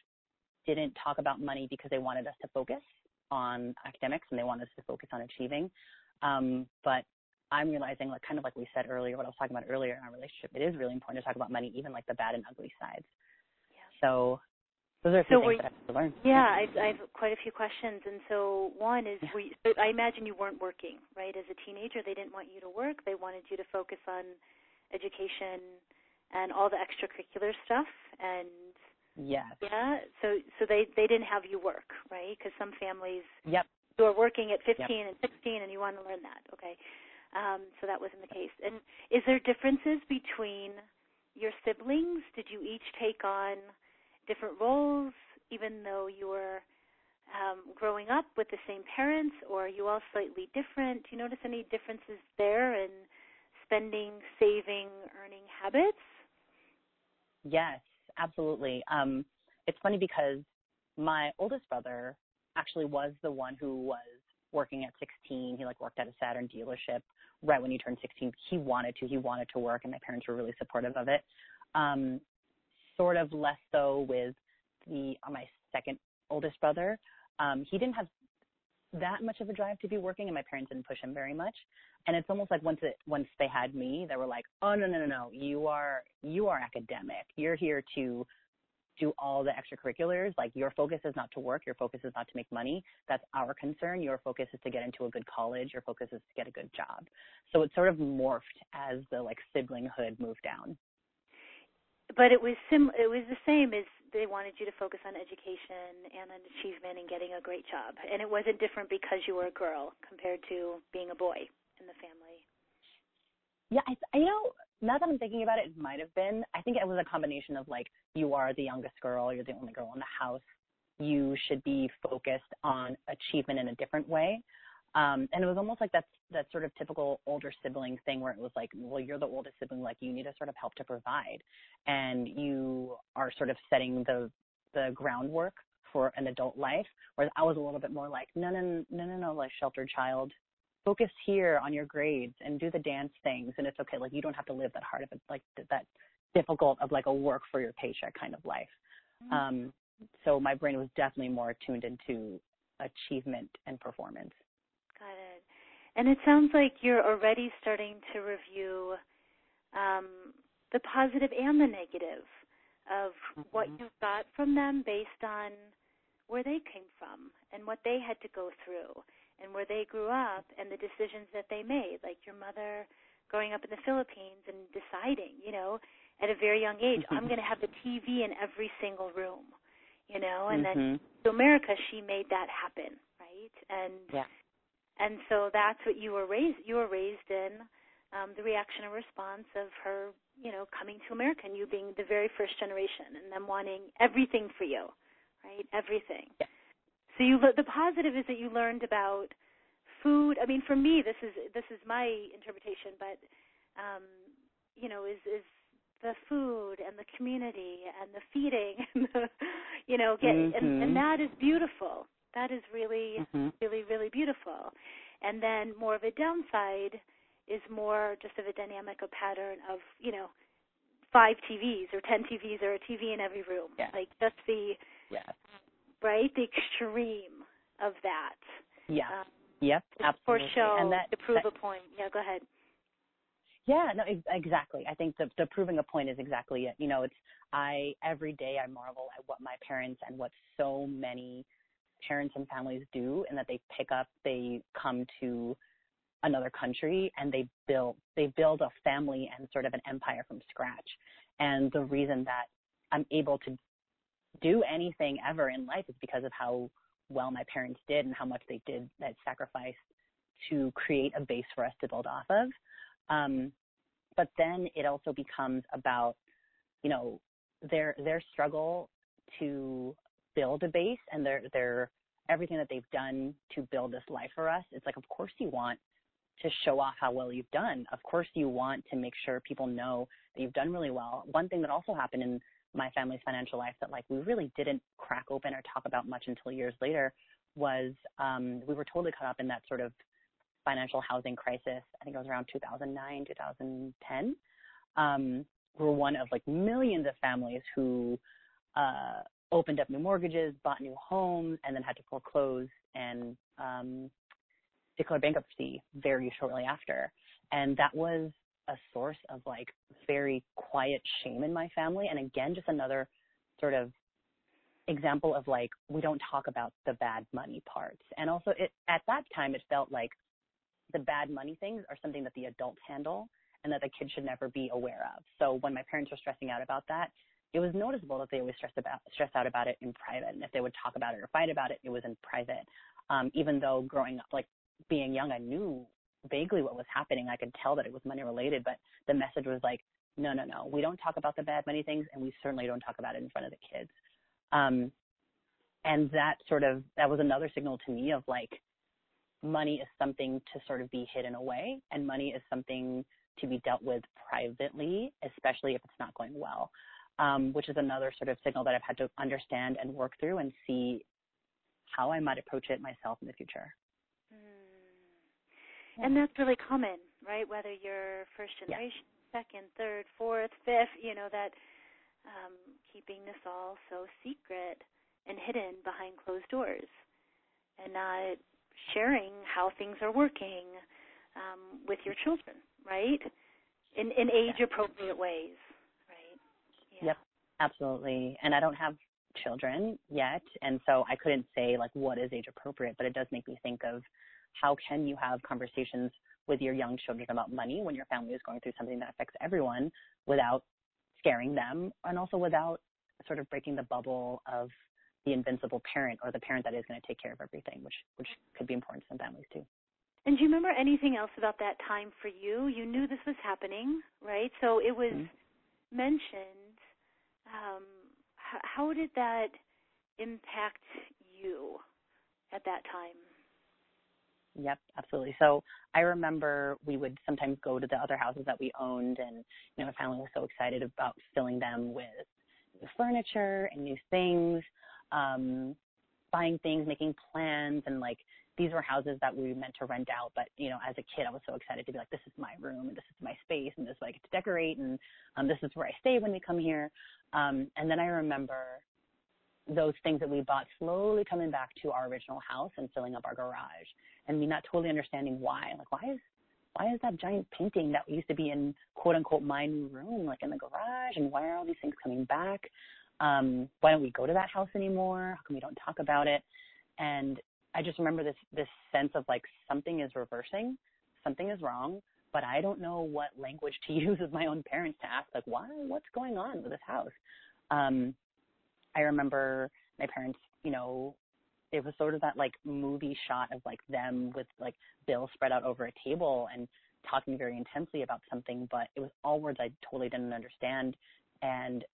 didn't talk about money because they wanted us to focus on academics and they wanted us to focus on achieving. Um, but I'm realizing, like kind of like we said earlier, what I was talking about earlier in our relationship, it is really important to talk about money, even like the bad and ugly sides. Yeah. So those are a few so things that I have to learn. Yeah, I, I have quite a few questions. And so one is, yeah. we, I imagine you weren't working, right? As a teenager, they didn't want you to work. They wanted you to focus on education and all the extracurricular stuff. And yes, yeah, so so they they didn't have you work, right? Because some families, yep, you are working at 15 yep. and 16, and you want to learn that. Okay, um, so that wasn't the case. And is there differences between your siblings? Did you each take on different roles, even though you were um, growing up with the same parents, or are you all slightly different? Do you notice any differences there in spending, saving, earning habits? Yes, absolutely. Um, it's funny because my oldest brother actually was the one who was working at 16. He like worked at a Saturn dealership right when he turned 16. He wanted to. He wanted to work, and my parents were really supportive of it. Um, sort of less so with the uh, my second oldest brother. Um, he didn't have that much of a drive to be working, and my parents didn't push him very much. And it's almost like once it once they had me, they were like, "Oh no no no no, you are you are academic. You're here to do all the extracurriculars. Like your focus is not to work. Your focus is not to make money. That's our concern. Your focus is to get into a good college. Your focus is to get a good job. So it sort of morphed as the like siblinghood moved down but it was sim it was the same as they wanted you to focus on education and on achievement and getting a great job. And it wasn't different because you were a girl compared to being a boy in the family. Yeah i you know now that i'm thinking about it it might have been i think it was a combination of like you are the youngest girl you're the only girl in the house you should be focused on achievement in a different way um, and it was almost like that that sort of typical older sibling thing where it was like, well, you're the oldest sibling, like you need to sort of help to provide, and you are sort of setting the the groundwork for an adult life. Whereas I was a little bit more like, no, no, no, no, no, like sheltered child, focus here on your grades and do the dance things, and it's okay. Like you don't have to live that hard of it, like that difficult of like a work for your paycheck kind of life. Mm-hmm. Um, so my brain was definitely more tuned into achievement and performance. And it sounds like you're already starting to review um, the positive and the negative of mm-hmm. what you got from them based on where they came from and what they had to go through and where they grew up and the decisions that they made, like your mother growing up in the Philippines and deciding, you know, at a very young age, mm-hmm. I'm going to have a TV in every single room, you know, and mm-hmm. then to America, she made that happen, right? And yeah. And so that's what you were raised. You were raised in um, the reaction and response of her, you know, coming to America and you being the very first generation, and them wanting everything for you, right? Everything. Yeah. So you the positive is that you learned about food. I mean, for me, this is this is my interpretation, but um, you know, is is the food and the community and the feeding and the, you know, get mm-hmm. and, and mm-hmm. that is beautiful. That is really, mm-hmm. really, really beautiful. And then more of a downside is more just of a dynamic, a pattern of you know, five TVs or ten TVs or a TV in every room. Yeah. Like just the right? The extreme of that. Yeah. Um, yep. Absolutely. For show and that, to prove that, a point. Yeah. Go ahead. Yeah. No. Exactly. I think the the proving a point is exactly it. You know, it's I every day I marvel at what my parents and what so many parents and families do, and that they pick up, they come to another country and they build they build a family and sort of an empire from scratch. And the reason that I'm able to do anything ever in life is because of how well my parents did and how much they did that sacrifice to create a base for us to build off of. Um, but then it also becomes about, you know, their their struggle to build a base and their their everything that they've done to build this life for us. It's like, of course, you want to show off how well you've done. Of course, you want to make sure people know that you've done really well. One thing that also happened in my family's financial life that like we really didn't crack open or talk about much until years later was um, we were totally caught up in that sort of financial housing crisis. I think it was around 2009, 2010. Um, we're one of like millions of families who uh, opened up new mortgages, bought new homes, and then had to foreclose and um, declare bankruptcy very shortly after. And that was a source of like very quiet shame in my family. And again, just another sort of example of like, we don't talk about the bad money parts. And also it, at that time, it felt like the bad money things are something that the adults handle and that the kids should never be aware of. So when my parents were stressing out about that, it was noticeable that they always stressed about stress out about it in private. And if they would talk about it or fight about it, it was in private. Um, even though growing up, like being young, I knew vaguely what was happening. I could tell that it was money related, but the message was like, no, no, no, we don't talk about the bad money things, and we certainly don't talk about it in front of the kids. Um, and that sort of that was another signal to me of like, money is something to sort of be hidden away, and money is something to be dealt with privately, especially if it's not going well. Um, which is another sort of signal that I've had to understand and work through and see how I might approach it myself in the future. And that's really common, right? Whether you're first generation, yeah. second, third, fourth, fifth, you know, that um, keeping this all so secret and hidden behind closed doors and not sharing how things are working um, with your children, right? In, in age appropriate ways, right? Yeah. Yep, absolutely. And I don't have children yet, and so I couldn't say like what is age appropriate, but it does make me think of how can you have conversations with your young children about money when your family is going through something that affects everyone without scaring them and also without sort of breaking the bubble of the invincible parent or the parent that is going to take care of everything, which which could be important to some families too. And do you remember anything else about that time for you? You knew this was happening, right? So it was mm-hmm. mentioned. Um, how, how did that impact you at that time? Yep, absolutely. So I remember we would sometimes go to the other houses that we owned, and you know, my family was so excited about filling them with new furniture and new things, um, buying things, making plans, and like these were houses that we meant to rent out. But you know, as a kid, I was so excited to be like, this is my room, and this is my space, and this is where I get to decorate, and um, this is where I stay when we come here. Um, and then I remember those things that we bought slowly coming back to our original house and filling up our garage and me not totally understanding why. Like, why is why is that giant painting that used to be in quote unquote my new room like in the garage and why are all these things coming back? Um, why don't we go to that house anymore? How come we don't talk about it? And I just remember this this sense of like something is reversing, something is wrong, but I don't know what language to use with my own parents to ask like why what's going on with this house. Um, I remember my parents, you know, it was sort of that like movie shot of like them with like Bill spread out over a table and talking very intensely about something, but it was all words I totally didn't understand. And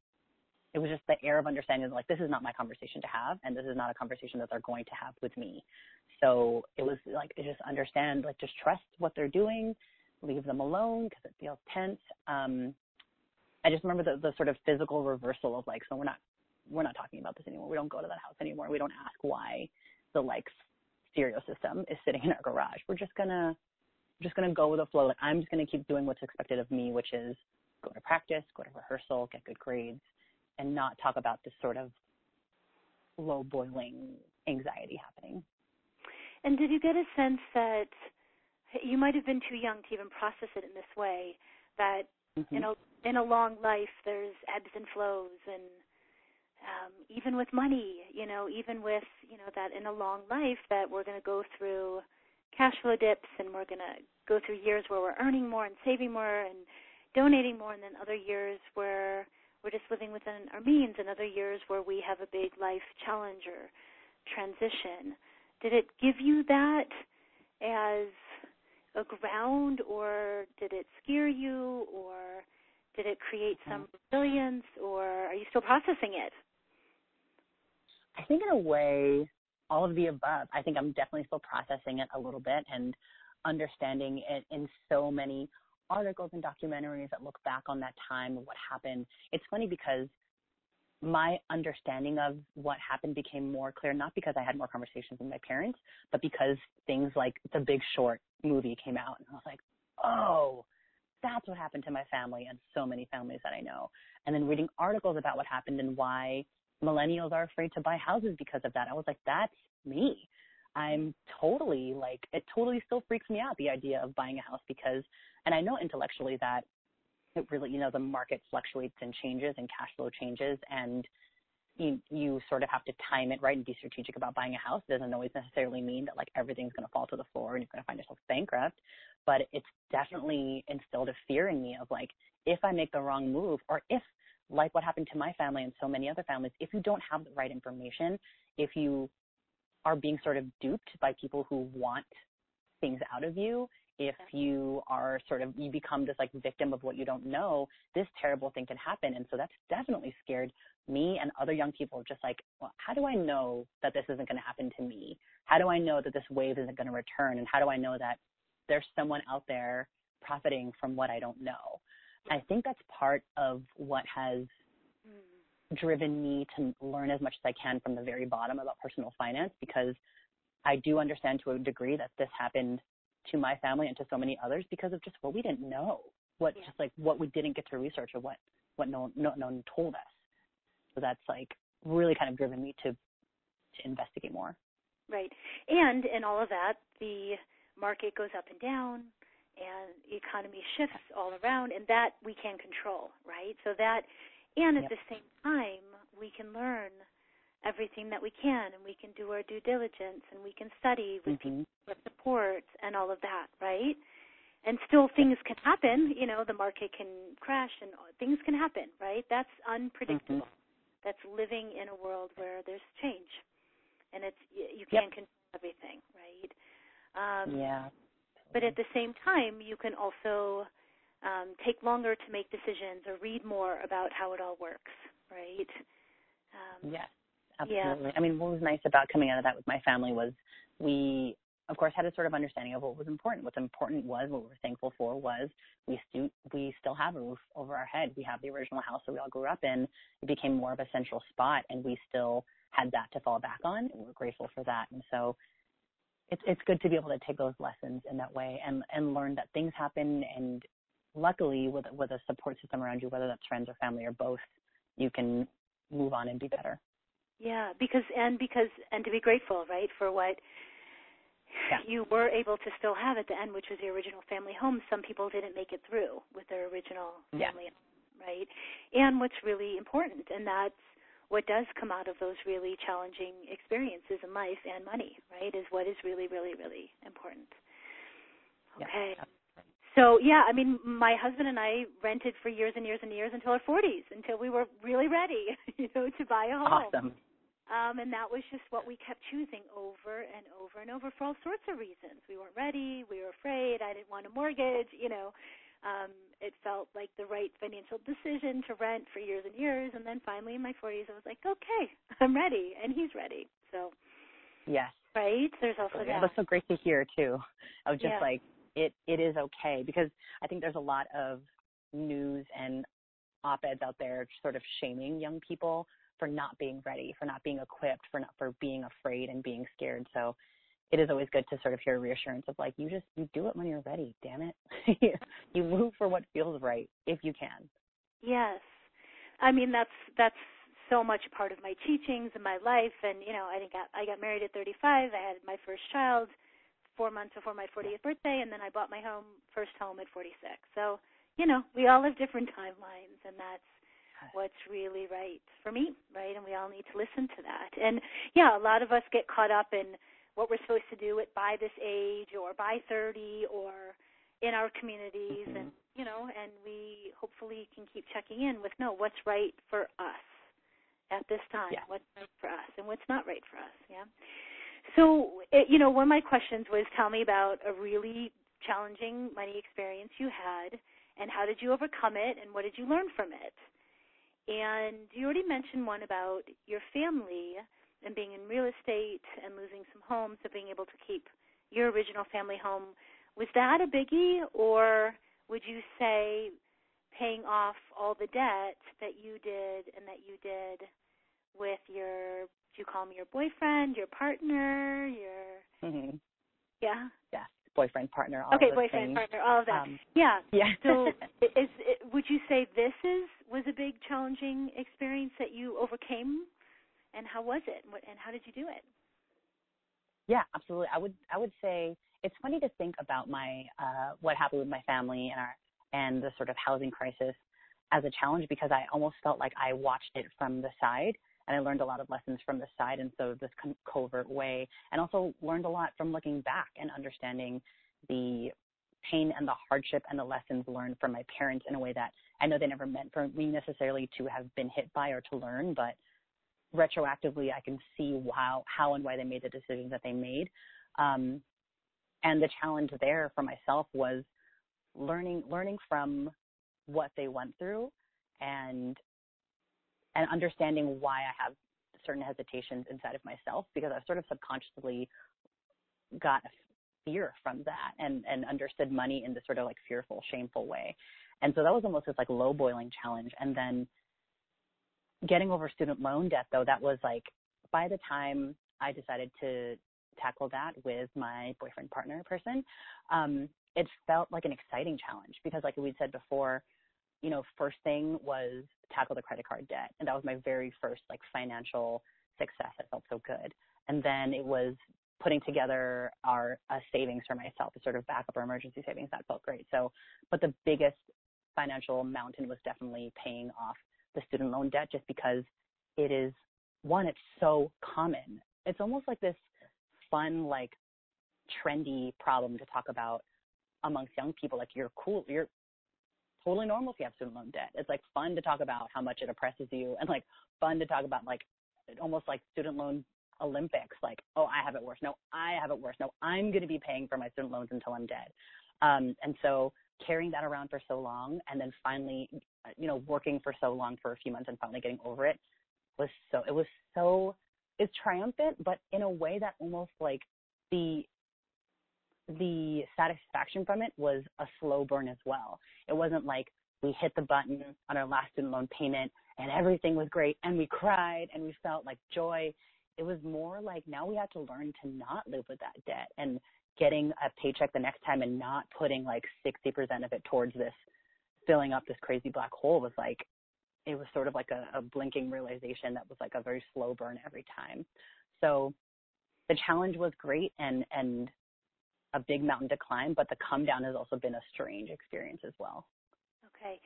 it was just the air of understanding like this is not my conversation to have and this is not a conversation that they're going to have with me. So it was like just understand, like just trust what they're doing, leave them alone because it feels tense. Um, I just remember the, the sort of physical reversal of like, so we're not we're not talking about this anymore. We don't go to that house anymore. We don't ask why the like stereo system is sitting in our garage. We're just gonna just gonna go with the flow. Like I'm just gonna keep doing what's expected of me, which is go to practice, go to rehearsal, get good grades, and not talk about this sort of low boiling anxiety happening. And did you get a sense that you might have been too young to even process it in this way? That mm-hmm. in a in a long life, there's ebbs and flows, and um, even with money, you know, even with you know that in a long life that we're going to go through cash flow dips and we're going to go through years where we're earning more and saving more and donating more, and then other years where we're just living within our means, and other years where we have a big life challenge or transition. Did it give you that as a ground, or did it scare you, or did it create some mm-hmm. resilience, or are you still processing it? I think in a way, all of the above. I think I'm definitely still processing it a little bit and understanding it in so many articles and documentaries that look back on that time and what happened. It's funny because my understanding of what happened became more clear, not because I had more conversations with my parents, but because things like The Big Short movie came out. And I was like, oh, that's what happened to my family and so many families that I know. And then reading articles about what happened and why millennials are afraid to buy houses because of that. I was like, that's me. I'm totally like, it totally still freaks me out, the idea of buying a house because, and I know intellectually that it really, you know, the market fluctuates and changes and cash flow changes and you, you sort of have to time it right and be strategic about buying a house. It doesn't always necessarily mean that like everything's going to fall to the floor and you're going to find yourself bankrupt, but it's definitely instilled a fear in me of like, if I make the wrong move or if like what happened to my family and so many other families, if you don't have the right information, if you are being sort of duped by people who want things out of you, if you are sort of you become this like victim of what you don't know this terrible thing can happen. And so that's definitely scared me and other young people just like well, how do i know that this isn't going to happen to me? How do i know that this wave isn't going to return? And how do i know that there's someone out there profiting from what i don't know? I think that's part of what has hmm. Driven me to learn as much as I can from the very bottom about personal finance because I do understand to a degree that this happened to my family and to so many others because of just what we didn't know, what yeah. just like what we didn't get to research or what what no no no one told us. So that's like really kind of driven me to to investigate more. Right, and in all of that, the market goes up and down and the economy shifts all around and that we can control right so that and at yep. the same time we can learn everything that we can and we can do our due diligence and we can study with mm-hmm. people with support and all of that right and still things can happen you know the market can crash and things can happen right that's unpredictable mm-hmm. that's living in a world where there's change and it's you can't yep. control everything right um yeah but at the same time, you can also um, take longer to make decisions or read more about how it all works, right? Um, yes, absolutely. Yeah. I mean, what was nice about coming out of that with my family was we, of course, had a sort of understanding of what was important. What's important was what we were thankful for was we stu- we still have a roof over our head. We have the original house that we all grew up in. It became more of a central spot, and we still had that to fall back on, and we're grateful for that. And so it's it's good to be able to take those lessons in that way and and learn that things happen and luckily with with a support system around you whether that's friends or family or both you can move on and be better Yeah, because and because and to be grateful, right, for what yeah. you were able to still have at the end, which was the original family home. Some people didn't make it through with their original yeah. family, right? And what's really important, and that's what does come out of those really challenging experiences in life and money, right, is what is really, really, really important. Okay. Yeah. So yeah, I mean, my husband and I rented for years and years and years until our 40s, until we were really ready, you know, to buy a home. Awesome. Um, and that was just what we kept choosing over and over and over for all sorts of reasons. We weren't ready. We were afraid. I didn't want a mortgage. You know, um, it felt like the right financial decision to rent for years and years. And then finally, in my 40s, I was like, okay, I'm ready, and he's ready. So, yes, right. There's also that. That's so great to hear too. I was just Yeah. like, it it is okay because I think there's a lot of news and op-eds out there sort of shaming young people for not being ready, for not being equipped, for not for being afraid and being scared. So it is always good to sort of hear reassurance of like you just you do it when you're ready, damn it. you move for what feels right if you can. Yes. I mean that's that's so much part of my teachings and my life and you know, I got I got married at 35. I had my first child 4 months before my 40th birthday and then I bought my home first home at 46. So, you know, we all have different timelines and that's what's really right for me, right? And we all need to listen to that. And yeah, a lot of us get caught up in what we're supposed to do at by this age or by 30 or in our communities Mhm. and you know, and we hopefully can keep checking in with no, what's right for us at this time, Yeah. what's right for us and what's not right for us, yeah. So, it, you know, one of my questions was tell me about a really challenging money experience you had and how did you overcome it and what did you learn from it? And you already mentioned one about your family and being in real estate and losing some homes, so being able to keep your original family home. Was that a biggie, or would you say paying off all the debt that you did and that you did with your, do you call him your boyfriend, your partner, your, hmm yeah? Yes, boyfriend, partner, all okay, of boyfriend, things. partner, all of that. Um, yeah. yeah. So, is it, would you say this is was a big challenging experience that you overcame, and how was it, what, and how did you do it? Yeah, absolutely. I would I would say it's funny to think about my uh what happened with my family and our and the sort of housing crisis as a challenge because I almost felt like I watched it from the side and I learned a lot of lessons from the side and so this covert way and also learned a lot from looking back and understanding the pain and the hardship and the lessons learned from my parents in a way that I know they never meant for me necessarily to have been hit by or to learn, but retroactively I can see how how and why they made the decisions that they made. Um, and the challenge there for myself was learning learning from what they went through and and understanding why I have certain hesitations inside of myself because I've sort of subconsciously got a fear from that and and understood money in this sort of like fearful, shameful way. And so that was almost this like low boiling challenge. And then getting over student loan debt though, that was like by the time I decided to tackle that with my boyfriend partner person, um, it felt like an exciting challenge because like we said before, you know, first thing was tackle the credit card debt. And that was my very first like financial success. I felt so good. And then it was putting together our uh, savings for myself to sort of back up our emergency savings. That felt great. So, but the biggest financial mountain was definitely paying off the student loan debt just because it is one, it's so common. It's almost like this fun, like trendy problem to talk about amongst young people. Like you're cool, you're totally normal if you have student loan debt. It's like fun to talk about how much it oppresses you and like fun to talk about like almost like student loan Olympics, like, oh, I have it worse. No, I have it worse. No, I'm going to be paying for my student loans until I'm dead. Um, and so carrying that around for so long and then finally, you know, working for so long for a few months and finally getting over it was so, it was so, it's triumphant, but in a way that almost like the, the satisfaction from it was a slow burn as well. It wasn't like we hit the button on our last student loan payment and everything was great and we cried and we felt like joy it was more like now we had to learn to not live with that debt and getting a paycheck the next time and not putting like 60% of it towards this filling up this crazy black hole was like it was sort of like a, a blinking realization that was like a very slow burn every time. So the challenge was great and and a big mountain to climb, but the come down has also been a strange experience as well. Okay.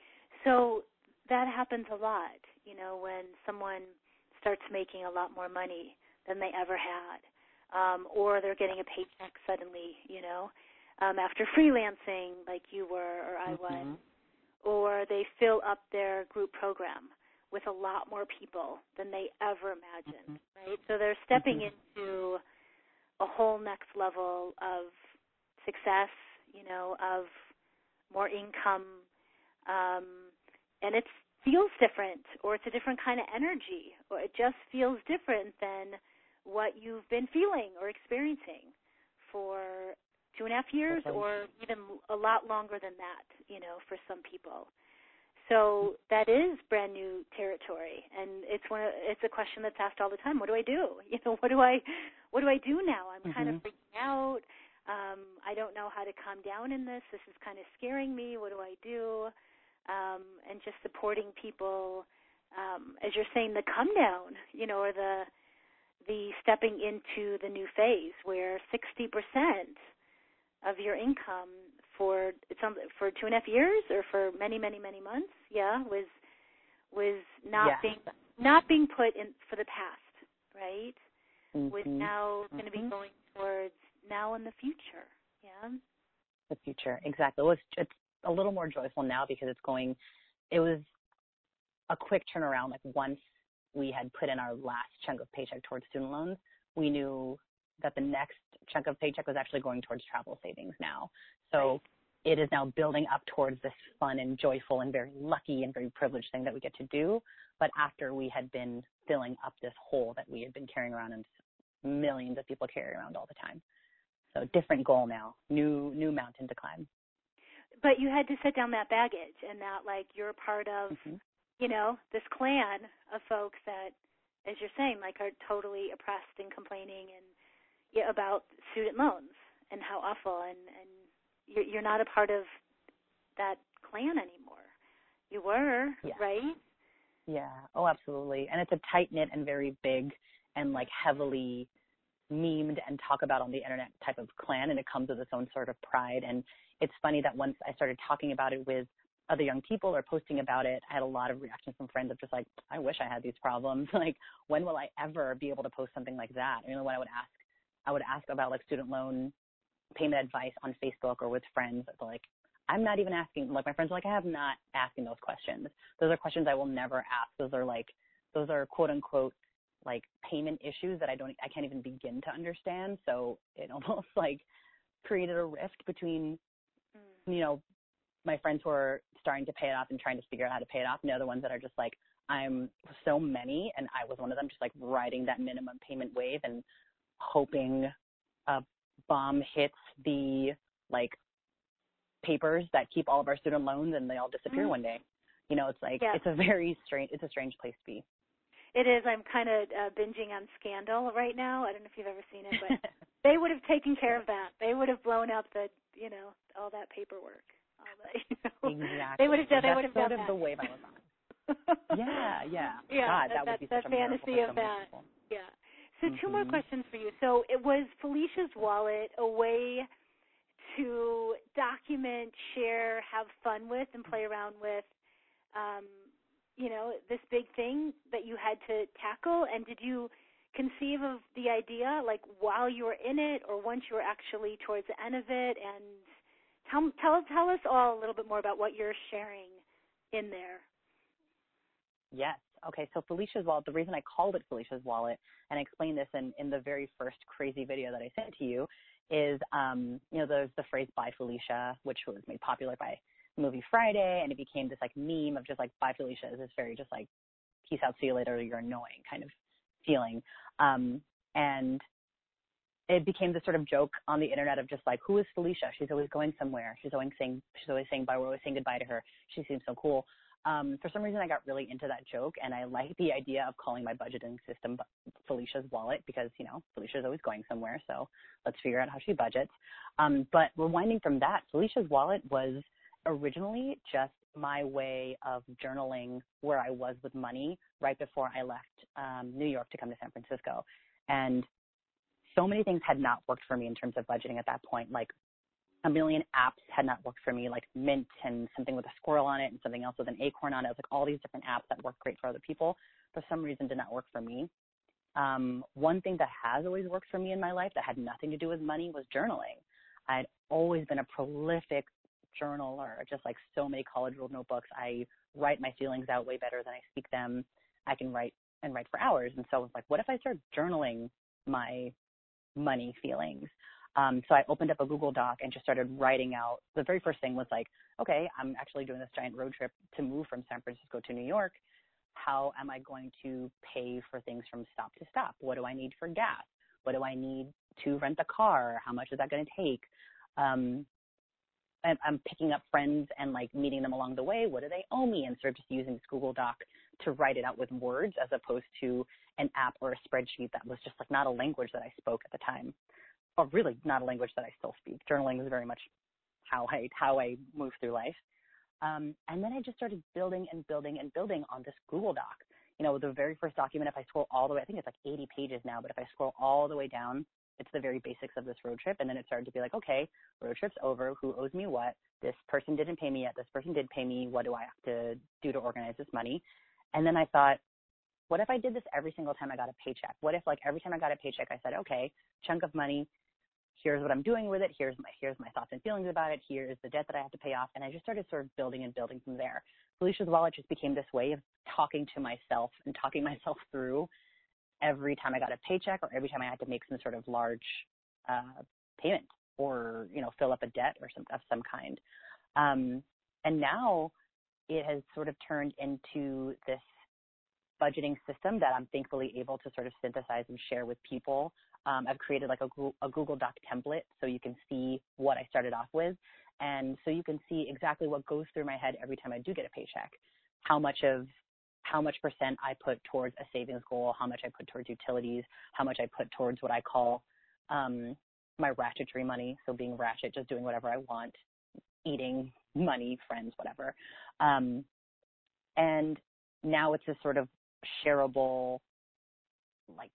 So that happens a lot, you know, when someone starts making a lot more money than they ever had. Um, or they're getting a paycheck suddenly, you know, um, after freelancing like you were or I mm-hmm. was. Or they fill up their group program with a lot more people than they ever imagined, mm-hmm. right? So they're stepping mm-hmm. into a whole next level of success, you know, of more income, um, and it feels different, or it's a different kind of energy, or it just feels different than what you've been feeling or experiencing for two and a half years, or even a lot longer than that, you know, for some people. So that is brand new territory, and it's one. Of, it's a question that's asked all the time. What do I do? You know, what do I, what do I do now? I'm mm-hmm. kind of freaking out. Um, I don't know how to calm down in this. This is kind of scaring me. What do I do? Um, and just supporting people, um, as you're saying, the come down, you know, or the the stepping into the new phase where 60% of your income for it's on for two and a half years or for many many many months yeah was was not being not being put in for the past right mm-hmm. was now mm-hmm. going to be going towards now in the future yeah the future exactly well, it's, it's a little more joyful now because it's going it was a quick turnaround like once we had put in our last chunk of paycheck towards student loans we knew that the next chunk of paycheck was actually going towards travel savings now. So right. it is now building up towards this fun and joyful and very lucky and very privileged thing that we get to do. But after we had been filling up this hole that we had been carrying around and millions of people carry around all the time. So different goal now, new new mountain to climb. But you had to set down that baggage and that like you're part of, mm-hmm. you know, this clan of folks that, as you're saying, like are totally oppressed and complaining and yeah, about student loans and how awful and and you're, you're not a part of that clan anymore. You were, yeah. right? Yeah. Oh, absolutely. And it's a tight knit and very big and like heavily memed and talk about on the internet type of clan, and it comes with its own sort of pride. And it's funny that once I started talking about it with other young people or posting about it, I had a lot of reactions from friends of just like, I wish I had these problems. like, when will I ever be able to post something like that? You know, when I would ask I would ask about like student loan payment advice on Facebook or with friends. Like, I'm not even asking, like my friends are like, I have not asking those questions. Those are questions I will never ask. Those are like, those are quote unquote like payment issues that I don't, I can't even begin to understand. So it almost like created a rift between, mm. you know, my friends who are starting to pay it off and trying to figure out how to pay it off and the other ones that are just like, I'm so many and I was one of them just like riding that minimum payment wave and hoping a bomb hits the like papers that keep all of our student loans and they all disappear mm-hmm. one day. You know, it's like yeah. it's a very strange it's a strange place to be. It is. I'm kind of uh, binging on Scandal right now. I don't know if you've ever seen it, but they would have taken care of that. They would have blown up the, you know, all that paperwork. All the, you know, exactly. They would have done. That's they would have sort done of that. the wave I was on. yeah, yeah. Yeah, God, that, that, would be that such a fantasy of that. Yeah. So mm-hmm. two more questions for you. So it was Felicia's wallet a way to document, share, have fun with, and play around with, um, you know, this big thing that you had to tackle? And did you conceive of the idea like while you were in it, or once you were actually towards the end of it? And tell tell tell us all a little bit more about what you're sharing in there. Yes. Okay, so Felicia's wallet, the reason I called it Felicia's wallet, and I explained this in, in the very first crazy video that I sent to you, is, um, you know, there's the phrase bye Felicia," which was made popular by movie Friday, and it became this like meme of just like "Bye Felicia" is this very just like "Peace out, see you later," you're annoying kind of feeling, um, and it became this sort of joke on the internet of just like, who is Felicia? She's always going somewhere. She's always saying, she's always saying bye. We're always saying goodbye to her. She seems so cool um, for some reason I got really into that joke and I like the idea of calling my budgeting system Felicia's wallet because, you know, Felicia's always going somewhere. So let's figure out how she budgets. Um, but rewinding from that, Felicia's wallet was originally just my way of journaling where I was with money right before I left um, New York to come to San Francisco. And so many things had not worked for me in terms of budgeting at that point. Like a million apps had not worked for me, like Mint and something with a squirrel on it and something else with an acorn on it. It was like all these different apps that work great for other people. For some reason, did not work for me. Um, one thing that has always worked for me in my life that had nothing to do with money was journaling. I'd always been a prolific journaler, just like so many college ruled notebooks. I write my feelings out way better than I speak them. I can write and write for hours. And so I was like, what if I start journaling my money feelings? Um, so I opened up a Google Doc and just started writing out. The very first thing was like, okay, I'm actually doing this giant road trip to move from San Francisco to New York. How am I going to pay for things from stop to stop? What do I need for gas? What do I need to rent the car? How much is that going to take? Um, I'm picking up friends and like meeting them along the way. What do they owe me? And sort of just using this Google Doc to write it out with words as opposed to an app or a spreadsheet that was just like not a language that I spoke at the time, or really not a language that I still speak. Journaling is very much how I how I move through life. Um, and then I just started building and building and building on this Google Doc. You know, the very first document, if I scroll all the way, I think it's like 80 pages now, but if I scroll all the way down, it's the very basics of this road trip. And then it started to be like, okay, road trip's over. Who owes me what? This person didn't pay me yet. This person did pay me. What do I have to do to organize this money? And then I thought, what if I did this every single time I got a paycheck? What if like every time I got a paycheck, I said, okay, chunk of money, here's what I'm doing with it. Here's my here's my thoughts and feelings about it. Here's the debt that I have to pay off. And I just started sort of building and building from there. Felicia's wallet just became this way of talking to myself and talking myself through every time I got a paycheck or every time I had to make some sort of large uh, payment or you know fill up a debt or some of some kind. Um, and now it has sort of turned into this budgeting system that I'm thankfully able to sort of synthesize and share with people. Um, I've created like a a Google Doc template so you can see what I started off with. And so you can see exactly what goes through my head every time I do get a paycheck. How much of how much percent I put towards a savings goal, how much I put towards utilities, how much I put towards what I call um, my ratchetry money. So being ratchet, just doing whatever I want, eating, money, friends, whatever. Um, and now it's a sort of shareable, like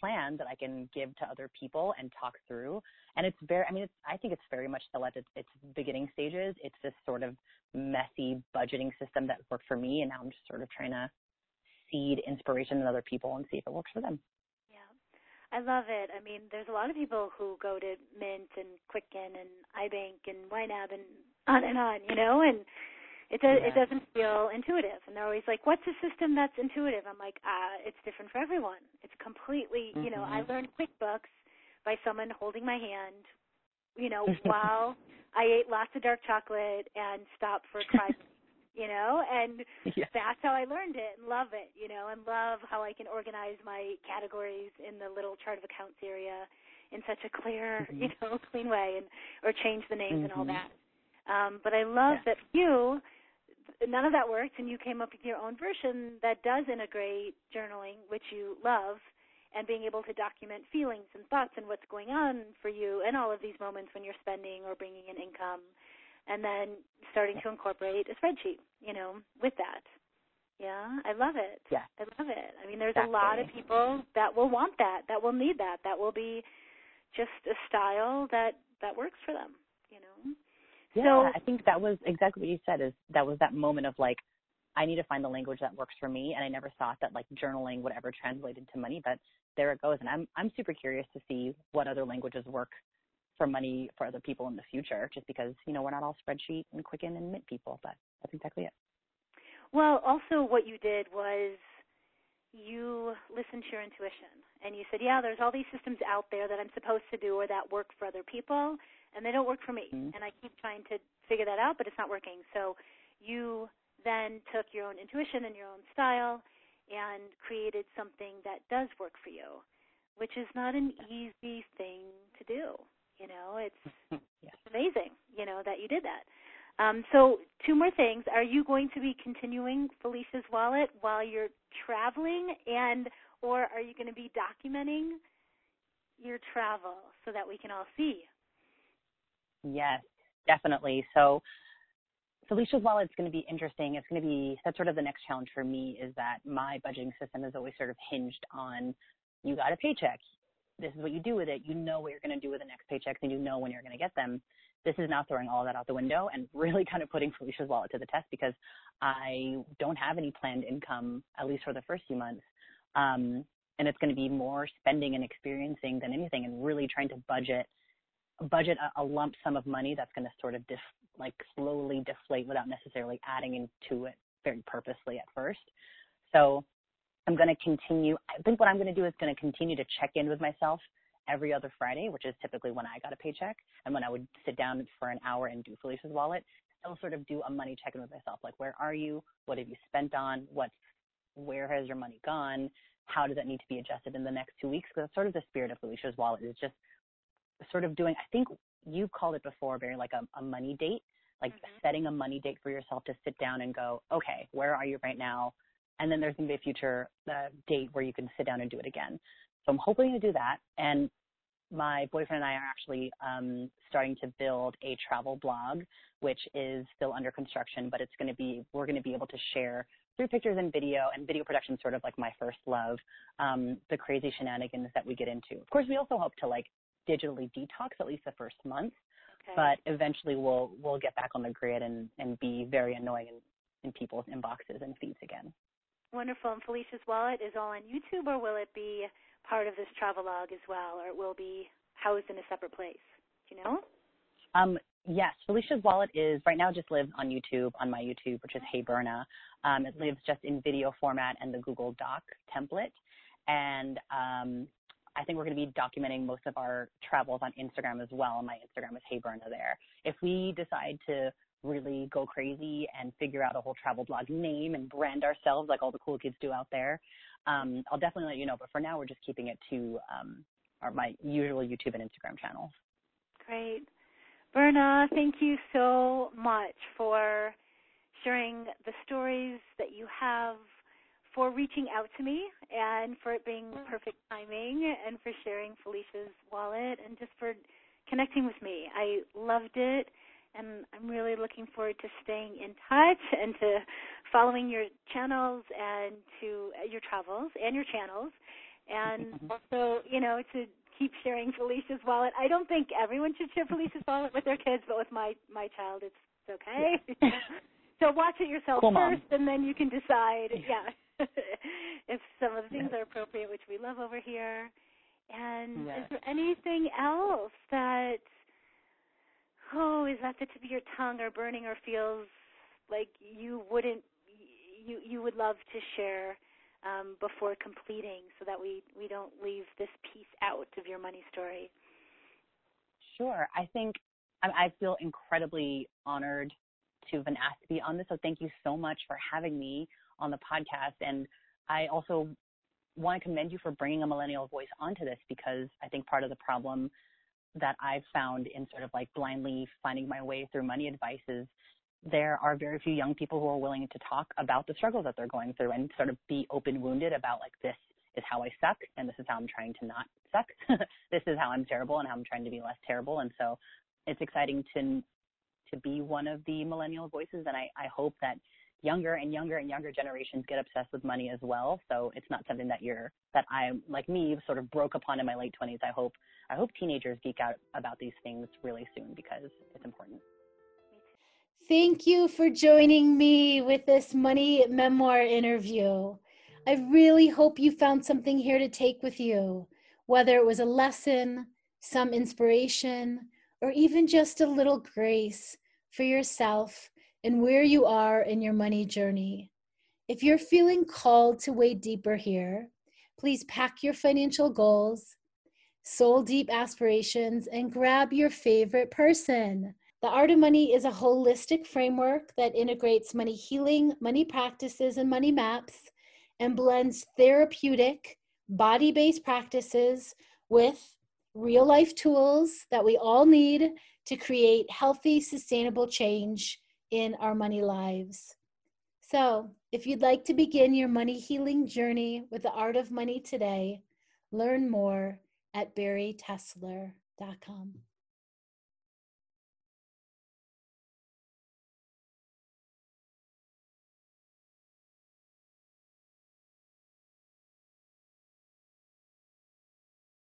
plan that I can give to other people and talk through. And it's very, I mean, it's, I think it's very much still at its, beginning stages. It's this sort of messy budgeting system that worked for me. And now I'm just sort of trying to seed inspiration in other people and see if it works for them. Yeah. I love it. I mean, there's a lot of people who go to Mint and Quicken and iBank and YNAB and on and on, you know, and it does yeah. it doesn't feel intuitive and they're always like what's a system that's intuitive i'm like uh it's different for everyone it's completely mm-hmm. you know i mm-hmm. learned quickbooks by someone holding my hand you know while i ate lots of dark chocolate and stopped for cry you know and yeah. that's how i learned it and love it you know and love how i can organize my categories in the little chart of accounts area in such a clear mm-hmm. you know clean way and or change the names mm-hmm. and all mm-hmm. that um, but I love yeah. that you none of that worked and you came up with your own version that does integrate journaling which you love and being able to document feelings and thoughts and what's going on for you in all of these moments when you're spending or bringing in income and then starting to incorporate a spreadsheet you know with that. Yeah i love it. Yeah. I love it. I mean there's exactly. a lot of people that will want that that will need that that will be just a style that that works for them yeah, so, I think that was exactly what you said. Is that was that moment of like, I need to find the language that works for me, and I never thought that like journaling would ever translate into money, but there it goes. And I'm I'm super curious to see what other languages work for money for other people in the future, just because you know we're not all spreadsheet and Quicken and Mint people, but that's exactly it. Well, also what you did was you listened to your intuition and you said, yeah, there's all these systems out there that I'm supposed to do or that work for other people and they don't work for me. Mm-hmm. And I keep trying to figure that out, but it's not working. So you then took your own intuition and your own style and created something that does work for you, which is not an easy thing to do. You know, it's, yes. amazing, you know, that you did that. Um, so, two more things. Are you going to be continuing Felicia's Wallet while you're traveling, and or are you going to be documenting your travel so that we can all see Yes, definitely. So Felicia's wallet's going to be interesting. It's going to be that's sort of the next challenge for me is that my budgeting system is always sort of hinged on you got a paycheck. This is what you do with it. You know what you're going to do with the next paycheck, and you know when you're going to get them. This is now throwing all that out the window and really kind of putting Felicia's wallet to the test because I don't have any planned income, at least for the first few months. Um, and it's going to be more spending and experiencing than anything and really trying to budget budget a, a lump sum of money that's going to sort of dif- like slowly deflate without necessarily adding into it very purposely at first. So I'm going to continue. I think what I'm going to do is going to continue to check in with myself every other Friday, which is typically when I got a paycheck and when I would sit down for an hour and do Felicia's wallet. I'll sort of do a money check in with myself, like where are you? What have you spent on? What's where has your money gone? How does that need to be adjusted in the next two weeks? Because sort of the spirit of Felicia's wallet is just sort of doing, I think you called it before, very like a, a money date, like mm-hmm. setting a money date for yourself to sit down and go, okay, where are you right now? And then there's going to be a future uh, date where you can sit down and do it again. So I'm hoping to do that. And my boyfriend and I are actually um, starting to build a travel blog, which is still under construction, but it's going to be, we're going to be able to share through pictures and video, and video production sort of like my first love, um, the crazy shenanigans that we get into. Of course, we also hope to like digitally detox at least the first month, okay. but eventually we'll we'll get back on the grid and and be very annoying in, in people's inboxes and feeds again. Wonderful. And Felicia's wallet is all on YouTube, or will it be part of this travel log as well, or it will be housed in a separate place? Do you know? Um, yes, Felicia's wallet is right now just lives on YouTube on my YouTube, which is Hey Berna. Um, it lives just in video format and the Google Doc template, and um, I think we're going to be documenting most of our travels on Instagram as well. My Instagram is Hey Berna there. If we decide to really go crazy and figure out a whole travel blog name and brand ourselves like all the cool kids do out there, um, I'll definitely let you know. But for now, we're just keeping it to um, our, my usual YouTube and Instagram channels. Great. Berna, thank you so much for sharing the stories that you have for reaching out to me and for it being perfect timing and for sharing Felicia's wallet and just for connecting with me. I loved it and I'm really looking forward to staying in touch and to following your channels and to uh, your travels and your channels and also, you know, to keep sharing Felicia's wallet. I don't think everyone should share Felicia's wallet with their kids, but with my my child it's okay. so watch it yourself cool, first and then you can decide. Yeah. if some of the things are appropriate, which we love over here. And yes. is there anything else that, oh, is that the tip of your tongue or burning or feels like you wouldn't, you you would love to share um, before completing, so that we we don't leave this piece out of your money story? Sure. I think I feel incredibly honored to have been asked to be on this. So thank you so much for having me on the podcast. And I also want to commend you for bringing a millennial voice onto this because I think part of the problem that I've found in sort of like blindly finding my way through money advice is there are very few young people who are willing to talk about the struggles that they're going through and sort of be open wounded about like this is how I suck and this is how I'm trying to not suck. this is how I'm terrible and how I'm trying to be less terrible. And so it's exciting to to be one of the millennial voices and I, I hope that younger and younger and younger generations get obsessed with money as well. So it's not something that you're that I'm like me sort of broke upon in my late 20s. I hope I hope teenagers geek out about these things really soon because it's important. Thank you for joining me with this money memoir interview. I really hope you found something here to take with you, whether it was a lesson, some inspiration, or even just a little grace for yourself and where you are in your money journey. If you're feeling called to wade deeper here, please pack your financial goals, soul deep aspirations, and grab your favorite person. The Art of Money is a holistic framework that integrates money healing, money practices, and money maps and blends therapeutic, body based practices with real life tools that we all need to create healthy, sustainable change in our money lives. So, if you'd like to begin your money healing journey with the art of money today, learn more at baritessler.com.